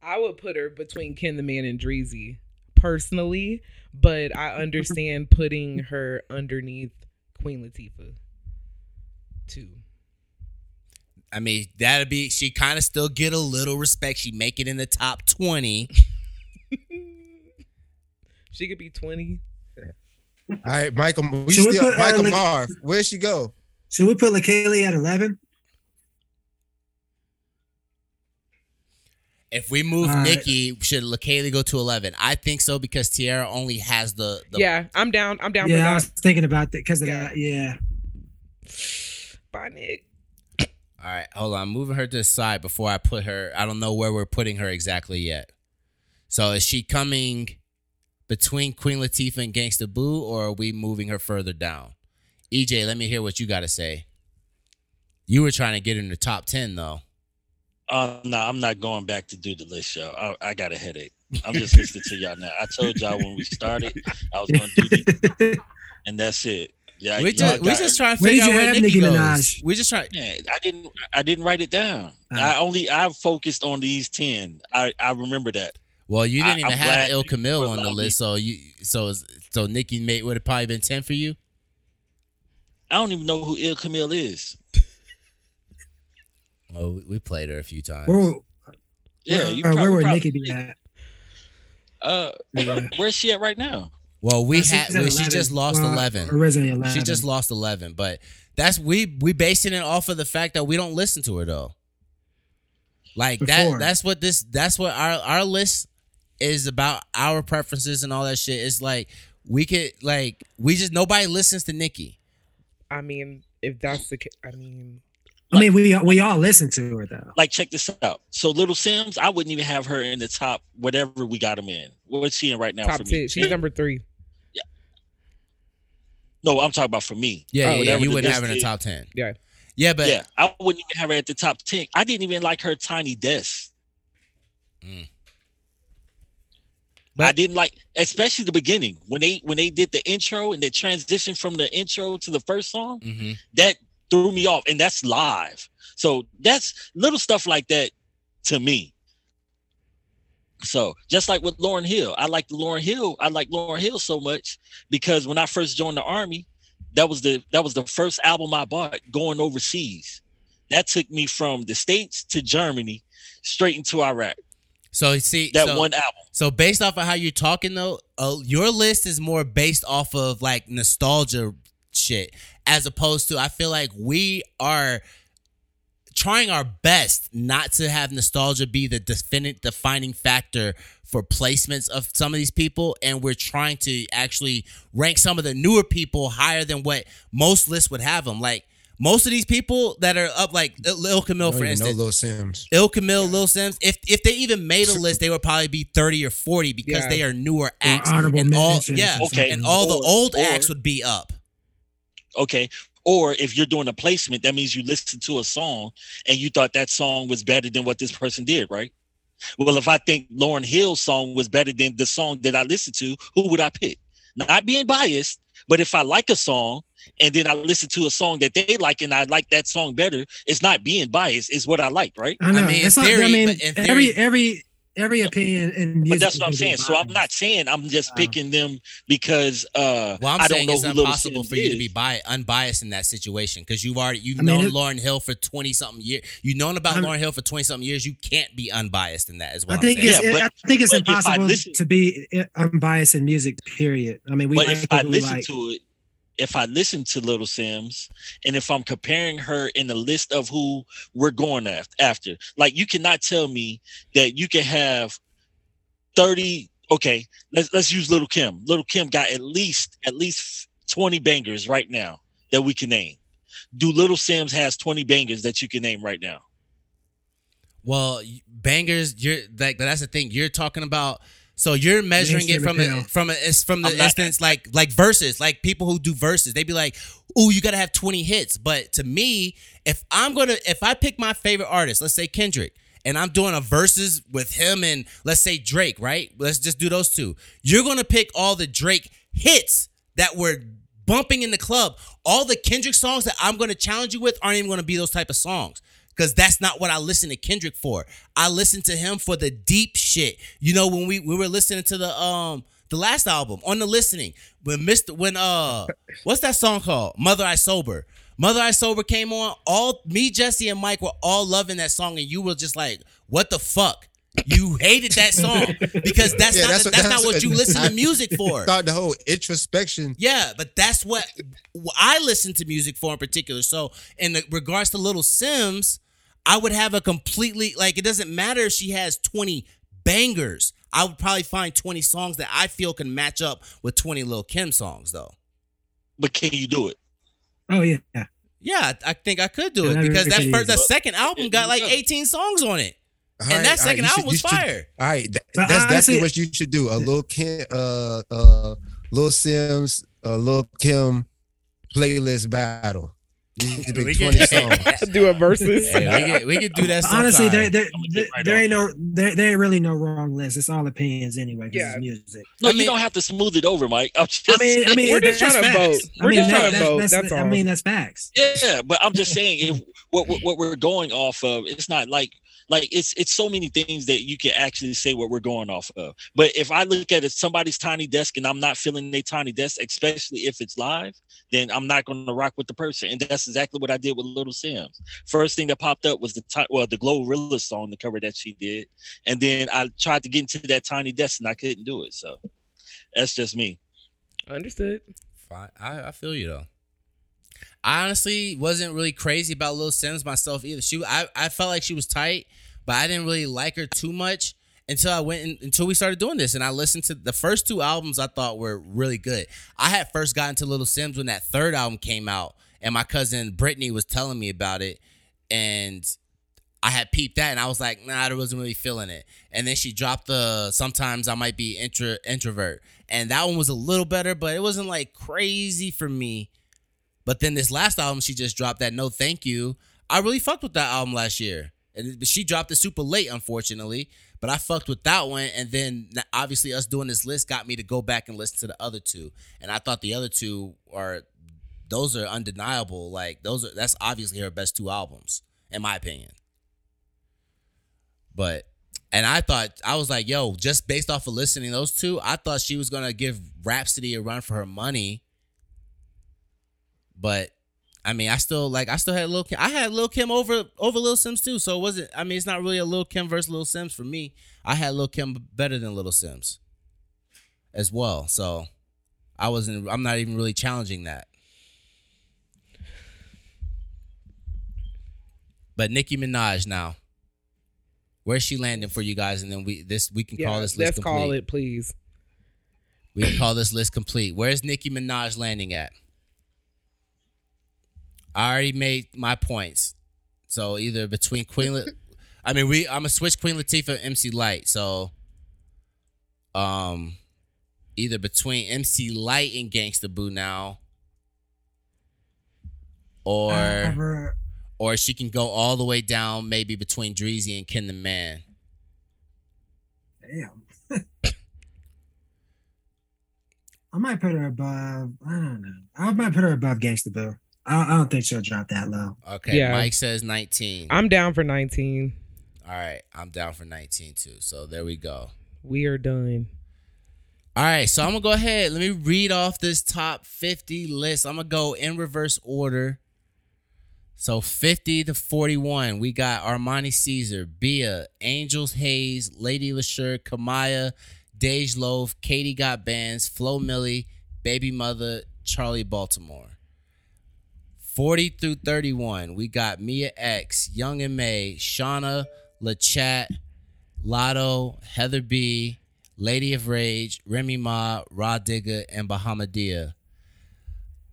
I would put her between Ken the Man and Dreezy personally, but I understand putting her underneath Queen Latifah too. I mean, that'd be she kind of still get a little respect. She make it in the top twenty. She could be twenty. All right, Michael. We Should we still Michael Marv. Where'd she go? Should we put Leikeli at eleven? If we move All right. Nicki, should Leikeli go to eleven? I think so because Tierra only has the, the yeah, I'm down. I'm down Yeah, I was thinking about that because of Yeah. that. Yeah. that. Bye, Nick. All right, hold on. I'm moving her to the side before I put her. I don't know where we're putting her exactly yet. So is she coming between Queen Latifah and Gangsta Boo, or are we moving her further down? EJ, let me hear what you got to say. You were trying to get in the top ten though. Uh, no, I'm not going back to do the list show. I, I got a headache. I'm just listening to y'all now. I told y'all when we started I was going to do this, and that's it. Yeah, we just we just trying to figure out you where have Nicki, Nicki goes. Minaj? We just trying. Yeah, I didn't. I didn't write it down. Uh. I only I focused on these ten. I I remember that. Well, you didn't I- even I'm have glad Il you Camille on the allowed me- list, so you so so Nicki made would have probably been ten for you. I don't even know who Ill Camille is. Oh, we- we played her a few times. Where, Yeah, where, you uh, where would Nicki be at? Uh, Yeah. where's she at right now? Well, we Uh, had at well, she just lost Well, eleven. Originally eleven. She just lost eleven, but that's we we basing it off of the fact that we don't listen to her though. Like that that's what this that's what our our list is about our preferences and all that shit. It's like we could like we just nobody listens to Nicki. I mean, if that's the case, I mean, I mean, we we all listen to her though. Like, check this out. So, Little Simz, I wouldn't even have her in the top. Whatever we got him in. What's she in right now top for me? ten. She's number three. Yeah. No, I'm talking about for me. Yeah, Oh, yeah, yeah. You wouldn't have her in the top ten. Yeah. Yeah, but yeah, I wouldn't even have her at the top ten. I didn't even like her Tiny Desk. Mm. I didn't like, especially the beginning when they when they did the intro and the transition from the intro to the first song. mhm. That threw me off, and that's live. So that's little stuff like that to me. So just like with Lauryn Hill, I like Lauryn Hill. I like Lauryn Hill so much because when I first joined the army, that was the that was the first album I bought going overseas. That took me from the states to Germany, straight into Iraq. So see That so, one album. So based off of how you're talking though, uh, your list is more based off of like nostalgia shit, as opposed to I feel like we are trying our best not to have nostalgia be the definite defining factor for placements of some of these people, and we're trying to actually rank some of the newer people higher than what most lists would have them. Like most of these people that are up, like Lil Camille, I don't for even know instance, Lil Simz. Ill Camille, Lil Simz. If if they even made a list, they would probably be thirty or forty because Yeah. they are newer acts. honorable and all yeah, Okay, and all the old or- acts would be up. Okay. Or if you're doing a placement, that means you listened to a song and you thought that song was better than what this person did, right? Well, if I think Lauryn Hill's song was better than the song that I listened to, who would I pick? Not being biased, but if I like a song and then I listen to a song that they like and I like that song better, it's not being biased, it's what I like, right? I know. mean, in it's not, I mean, but every every every opinion in music. But that's what I'm saying. So I'm not saying I'm just Wow. picking them because uh Well, I'm I don't saying know it's who Little impossible for you to be bi- unbiased in that situation because you've already you've I mean, known it- Lauryn Hill for twenty something years. You've known about I'm- Lauryn Hill for twenty something years. You can't be unbiased in that. Is what I am think saying. it's Yeah, but- I think it's but if I impossible listen- to be uh, unbiased in music. Period. I mean, we but like if I listen like. to it, if I listen to Little Simz, and if I'm comparing her in the list of who we're going af- after, like you cannot tell me that you can have 30. Okay, let's let's use Little Kim. Little Kim got at least at least 20 bangers right now that we can name. Do Little Simz has 20 bangers that you can name right now? Well, bangers, you're like that's the thing. You're talking about. So you're measuring it from a, from a, it's from the I'm not- instance like like verses, like people who do verses. they'd be like, "Oh, you gotta have 20 hits." But to me, if I'm gonna if I pick my favorite artist, let's say Kendrick, and I'm doing a verses with him and let's say Drake, right? Let's just do those two. You're gonna pick all the Drake hits that were bumping in the club. All the Kendrick songs that I'm gonna challenge you with aren't even gonna be those type of songs. Cause that's not what I listen to Kendrick for. I listen to him for the deep shit. You know, when we, we were listening to the um the last album on the listening, when Mr. when uh what's that song called? Mother I Sober. Mother I Sober came on. All me, Jesse, and Mike were all loving that song, and you were just like, what the fuck? You hated that song because that's Yeah, not that's the- what- that's, that's not what you listen to music for. Start the whole introspection. Yeah, but that's what what I listen to music for in particular. So, in the, regards to Little Simz, I would have a completely like it doesn't matter if she has 20 bangers. I would probably find 20 songs that I feel can match up with 20 Lil Kim songs though. But can you do it? Oh yeah, yeah. Yeah, I I think I could do Yeah, it because that pretty first that second album got like 18 songs on it. And that second album was fire. all right, that- But that's honestly- definitely what you should do. A little Kim, uh, uh, Lil Simz, a Lil Kim playlist battle. You need to We pick twenty songs. Do a versus. Hey, we could we could do that. But honestly, there there, there, right there ain't no there, there ain't really no wrong list. It's all opinions anyway. Yeah. it's music. No, I you don't have to smooth it over, Mike. I'm just I mean, I mean, We're just that's trying to facts. vote. I We're mean, just that- trying to vote. That's, That's I mean, that's facts. Yeah, but I'm just saying if what, what what we're going off of, it's not like like it's it's so many things that you can actually say what we're going off of. But if I look at it, somebody's tiny desk and I'm not feeling their tiny desk, especially if it's live, then I'm not going to rock with the person. And that's exactly what I did with Little Simz. First thing that popped up was the ti- well the Glorilla song, the cover that she did, and then I tried to get into that tiny desk and I couldn't do it. So that's just me. Understood. Fine. I, I feel you though. I honestly wasn't really crazy about Lil Simz myself either. She I, I felt like she was tight, but I didn't really like her too much until I went in, until we started doing this and I listened to the first two albums I thought were really good. I had first gotten to Little Simz when that third album came out and my cousin Brittany was telling me about it and I had peeped that and I was like, nah, I wasn't really feeling it. And then she dropped the sometimes I might be intro, introvert. And that one was a little better, but it wasn't like crazy for me. But then this last album she just dropped that no thank you. I really fucked with that album last year. And she dropped it super late, unfortunately. But I fucked with that one. And then obviously us doing this list got me to go back and listen to the other two. And I thought the other two are those are undeniable. Like those are that's obviously her best two albums, in my opinion. But and I thought I was like, yo, just based off of listening those two, I thought she was gonna give Rapsody a run for her money. But I mean, I still like I still had Lil Kim. I had Lil Kim over over Lil Simz too. So it wasn't I mean, it's not really a Lil Kim versus Lil Simz for me. I had Lil Kim better than Little Simz as well. So I wasn't I'm not even really challenging that. But Nicki Minaj now. Where's she landing for you guys? And then we this we can Yeah, call this list. let's list call it, please. We can call this list complete. Where's Nicki Minaj landing at? I already made my points. So either between Queen, La- I mean, we I'm gonna switch Queen Latifah and MC Lyte. So, um, either between MC Lyte and Gangsta Boo now, or However, or she can go all the way down maybe between Dreezy and Ken the Man. damn. I might put her above. I don't know. I might put her above Gangsta Boo. I, I don't think she'll drop that low. Okay, Yeah. Mike says 19. I'm down for 19. All right, I'm down for 19 too. So there we go. We are done. All right, so I'm gonna go ahead. Let me read off this top 50 list. I'm gonna go in reverse order. So 50 to 41, we got Armani Caesar, Bia, Angels Hayes, Lady Leshurr, Kamaiyah, Dej Loaf, Katie Got Bandz, Flo Milli, Baby Mother, Charli Baltimore. 40 through 31, we got Mia X, Young and May, Shawnna, LaChat, Latto, Heather B, Lady of Rage, Remy Ma, Rah Digga, and Bahamadia.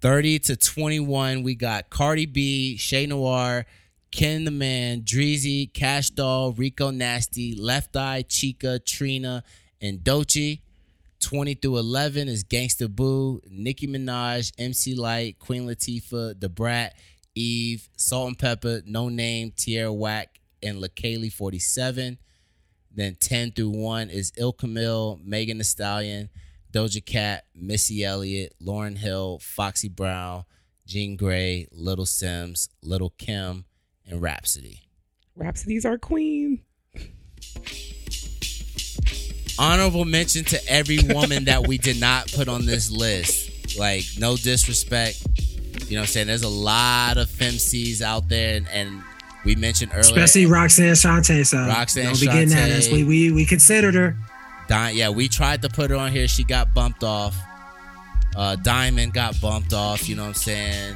30 to 21, we got Cardi B, Che Noir, Ken the Man, Dreezy, Kash Doll, Rico Nasty, Left Eye, Chica, Trina, and Doechii. 20 through 11 is Gangsta Boo, Nicki Minaj, MC Lyte, Queen Latifah, Da Brat, Eve, Salt-N-Pepa, No Name, Tierra Whack, and Leikeli 47. Then 10 through 1 is Ill Camille, Megan Thee Stallion, Doja Cat, Missy Elliott, Lauryn Hill, Foxy Brown, Jean Grae, Little Simz, Little Kim, and Rapsody. Rapsody's our queen. Honorable mention to every woman that we did not put on this list. Like, no disrespect. You know what I'm saying? There's a lot of femcs out there, and, and we mentioned earlier. Especially Roxanne Shante. So Roxanne don't be getting at us. Shante. We, we we considered her. Di- yeah, we tried to put her on here. She got bumped off. Uh, Diamond got bumped off. You know what I'm saying?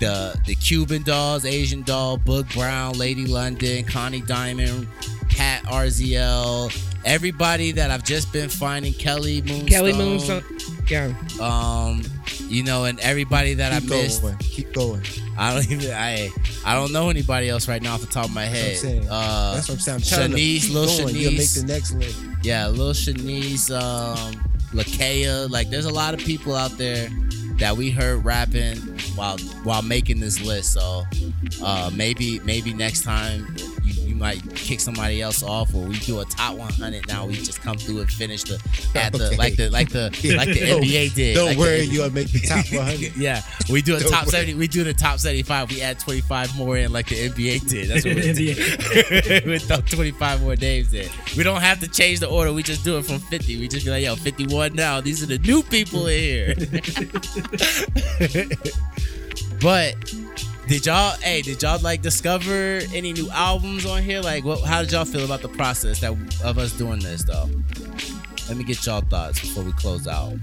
The the Cuban dolls, Asian doll, Boog Brown, Lady London, Connie Diamond, Pat RZL, everybody that I've just been finding. Kelly Moonstone. Kelly Moonstone. Yeah. Um, you know, and everybody that Keep I missed. going. Keep going. I don't even. I I don't know anybody else right now off the top of my head. That's what I'm saying. Uh, That's what I'm saying. I'm telling them, Shanice, going. You'll make the next list. Yeah, little Shanice, um, Lakea. Like, there's a lot of people out there that we heard rapping while while making this list. So uh, maybe maybe next time might kick somebody else off, or we do a top 100. Now we just come through and finish the at the Okay. like the like the like the NBA did. Don't Like worry, NBA you'll make the top 100. yeah, we do a Don't top worry. seventy. We do the top seventy-five. We add twenty-five more in, like the NBA did. That's what we NBA. did. we throw twenty-five more names in. We don't have to change the order. We just do it from fifty. We just be like, yo, fifty-one now. These are the new people in here. but did y'all? Hey, did y'all like discover any new albums on here? Like, what? How did y'all feel about the process that of us doing this, though? Let me get y'all thoughts before we close out.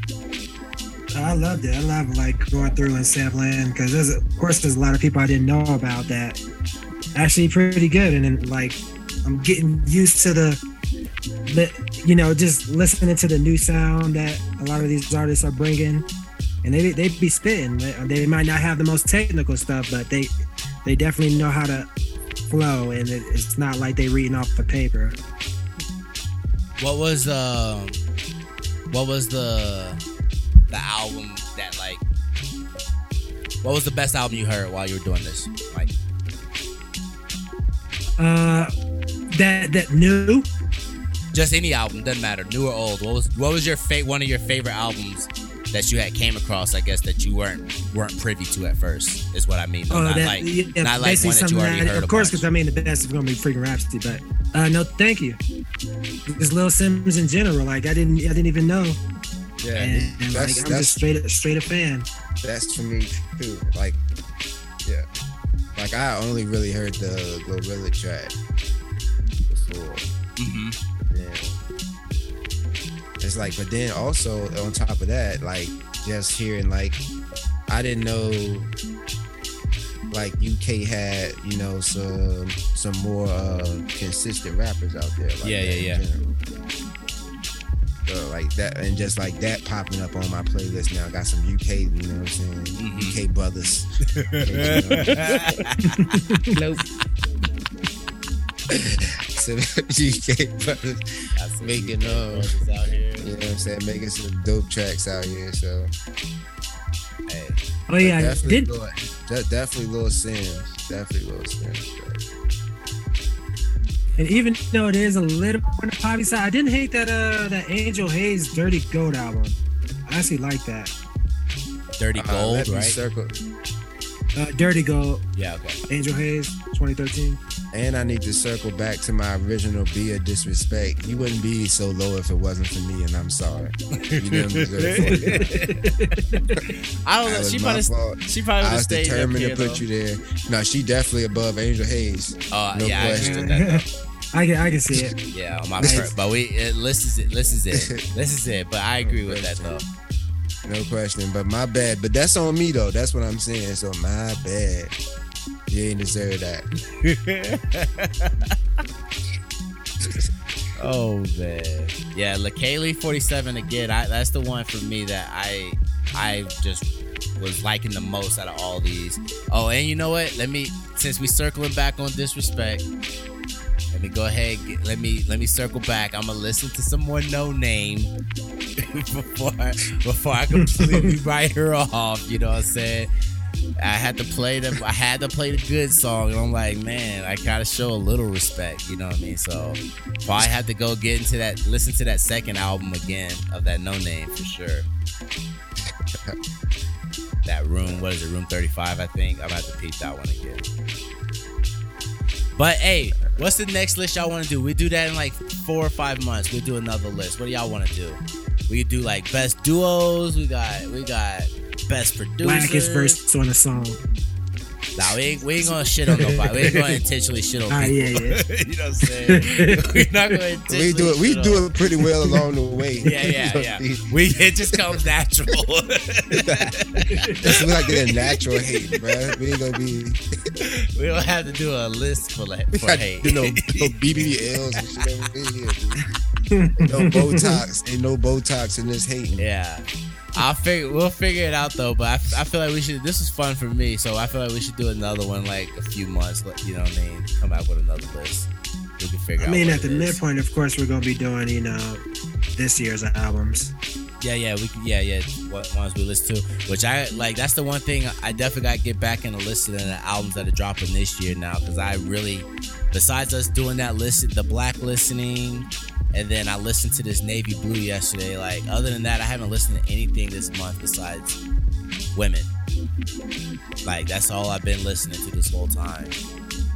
I loved it. I love like going through and sampling because there's of course there's a lot of people I didn't know about that actually pretty good, and then like I'm getting used to the, the you know just listening to the new sound that a lot of these artists are bringing, and they they be spitting. They, they might not have the most technical stuff, but they they definitely know how to flow, and it, it's not like they reading off the paper. What was um what was the the album that like what was the best album you heard while you were doing this? Like Uh, that that new. just any album, doesn't matter, new or old. What was what was your fa- one of your favorite albums that you had came across, I guess that you weren't weren't privy to at first, is what I mean. Oh, not that, like yeah, not like basically one that you already that- heard Of course, because I mean the best is gonna be freaking Rapsody, but uh, no, thank you. Just Lil Simz in general, like I didn't, I didn't even know, Yeah, and, and like that's I'm that's just straight, straight a fan. that's for me too. Like, yeah, like I only really heard the Glorilla track before. hmm Then it's like, but then also on top of that, like just hearing like I didn't know like UK had you know some some more uh consistent rappers out there. Like Yeah, yeah, yeah. general. So like that, and just like that popping up on my playlist now. I Got some UK, you know what I'm saying? Mhm. UK brothers. Nope. some UK brothers Making, UK uh, out here. You know what I'm saying? Making some dope tracks out here. So Hey. Oh yeah, definitely, did Lil, definitely Lil Simz. Definitely Lil Simz. and even though it is a little on the poppy side, I didn't hate that uh that Angel Haze Dirty Gold album. I actually like that. Dirty Uh, Gold, let me right? Circle. Uh, Dirty Gold, Yeah, okay. Angel Haze, 2013. And I need to circle back to my original be a disrespect. You wouldn't be so low if it wasn't for me, and I'm sorry. You didn't deserve it. I don't know. was She probably fault. she probably would I have was stayed up determined here, to put though. you there. No, she definitely above Angel Haze. Oh No yeah, I question. understood that. though. I can I can see it. Yeah, on my Nice. part. But we it, this is it. This is it. This is it. But I agree with that though. No question. But my bad. But that's on me though. That's what I'm saying. So my bad. You ain't deserve that. Oh man, yeah, Leikeli forty seven again. I that's the one for me that I I just was liking the most out of all these. Oh, and you know what? Let me since we circling back on disrespect. Let me go ahead. Get, let me let me circle back. I'm gonna listen to some more Noname before before I completely write her off. You know what I'm saying? I had to play the I had to play the good song, and I'm like, man, I gotta show a little respect. You know what I mean? So I had to go get into that, listen to that second album again of that Noname for sure. that room, what is it? Room 35, I think. I'm gonna have to peep that one again. But hey, what's the next list y'all want to do? We do that in like four or five months. We'll do another list. What do y'all want to do? We do like best duos. We got we got best producers. Blackest verse on a song. Nah, we ain't, we ain't gonna shit on nobody. We ain't gonna intentionally shit on Ah, people. yeah, yeah. you know what I'm saying? We're not gonna intentionally We do it. We shit on- do it pretty well along the way. Yeah, yeah, yeah. We it just comes natural. It's like a natural hate, bro. We ain't gonna be. we don't have to do a list for like for hate. you know, no BBLs and shit over here. dude. No Botox. Ain't no Botox in this hating. Yeah. I'll figure we'll figure it out though, but I, I feel like we should this was fun for me, so I feel like we should do another one like a few months, like, you know what I mean? Come back with another list. We can figure I out mean, at the is. midpoint, of course, we're gonna be doing you know this year's albums. Yeah, yeah, we. Yeah, yeah. What ones we listen to? Which I like. That's the one thing I definitely got to get back into listening to the albums that are dropping this year now. Because I really, besides us doing that listen, the black listening, and then I listened to this navy blue yesterday. Like other than that, I haven't listened to anything this month besides women. Like that's all I've been listening to this whole time.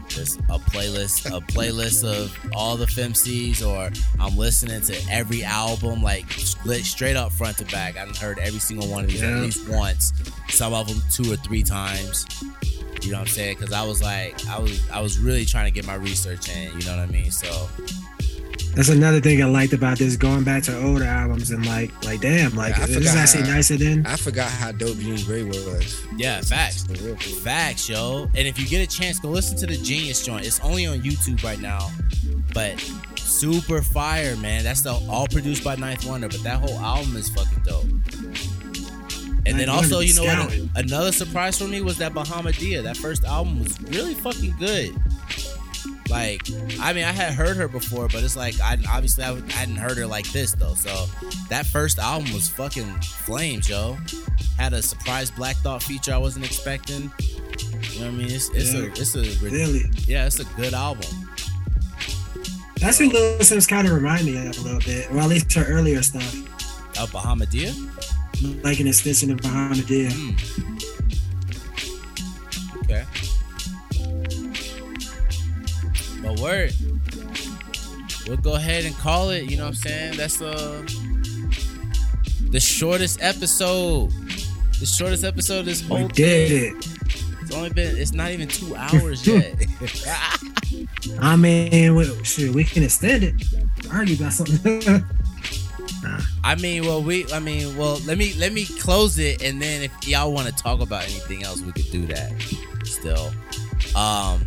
Just a playlist, a playlist of all the FemCs, or I'm listening to every album, like straight up front to back. I've heard every single one of these Yeah. at least once, some of them two or three times. You know what I'm saying? Because I was like, I was, I was really trying to get my research in. You know what I mean? So That's another thing I liked about this, going back to older albums and like, like, damn, like Yeah, I this is forgot actually how- nicer than. I forgot how dope Jean Grae was. yeah, facts. Facts, yo. And if you get a chance, go listen to the Genius joint. It's only on YouTube right now, but super fire, man. That's the all produced by Ninth Wonder, but that whole album is fucking dope. And then also, you know what? Another surprise for me was that Bahamadia. That first album was really fucking good. Like, I mean, I had heard her before, but it's like I obviously I hadn't heard her like this though. So that first album was fucking flames, yo. Had a surprise Black Thought feature I wasn't expecting. You know what I mean? It's it's Yeah. a it's a Really, yeah, it's a good album. that's who Lil Simz kind of remind me of a little bit, or at least her earlier stuff, Uh, Bahamadia. like an extension of Bahamadia. Mm. But word. We'll go ahead and call it. You know what I'm saying? That's uh the shortest episode. The shortest episode of this We did it. It's only been. It's not even two hours yet. I mean, we, shit, we can extend it. Argue about something. I mean, well, we. I mean, well, let me let me close it, and then if y'all want to talk about anything else, we could do that. Still, um,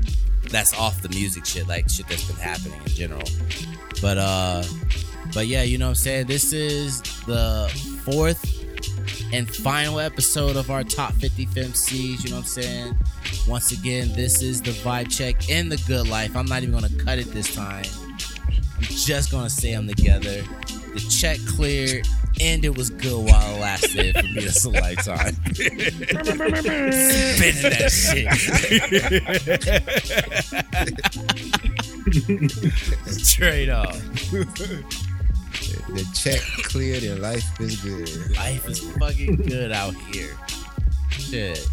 that's off the music shit, like shit that's been happening in general. But uh, but yeah, you know what I'm saying. This is the fourth and final episode of our top 50 FemCs. You know what I'm saying. Once again, this is the vibe check in the good life. I'm not even gonna cut it this time. I'm just gonna say them together. The check cleared and it was good while it lasted. For me, that's a lifetime. Spinning that shit. Straight up. The check cleared and life is good. Life is fucking good out here. Shit.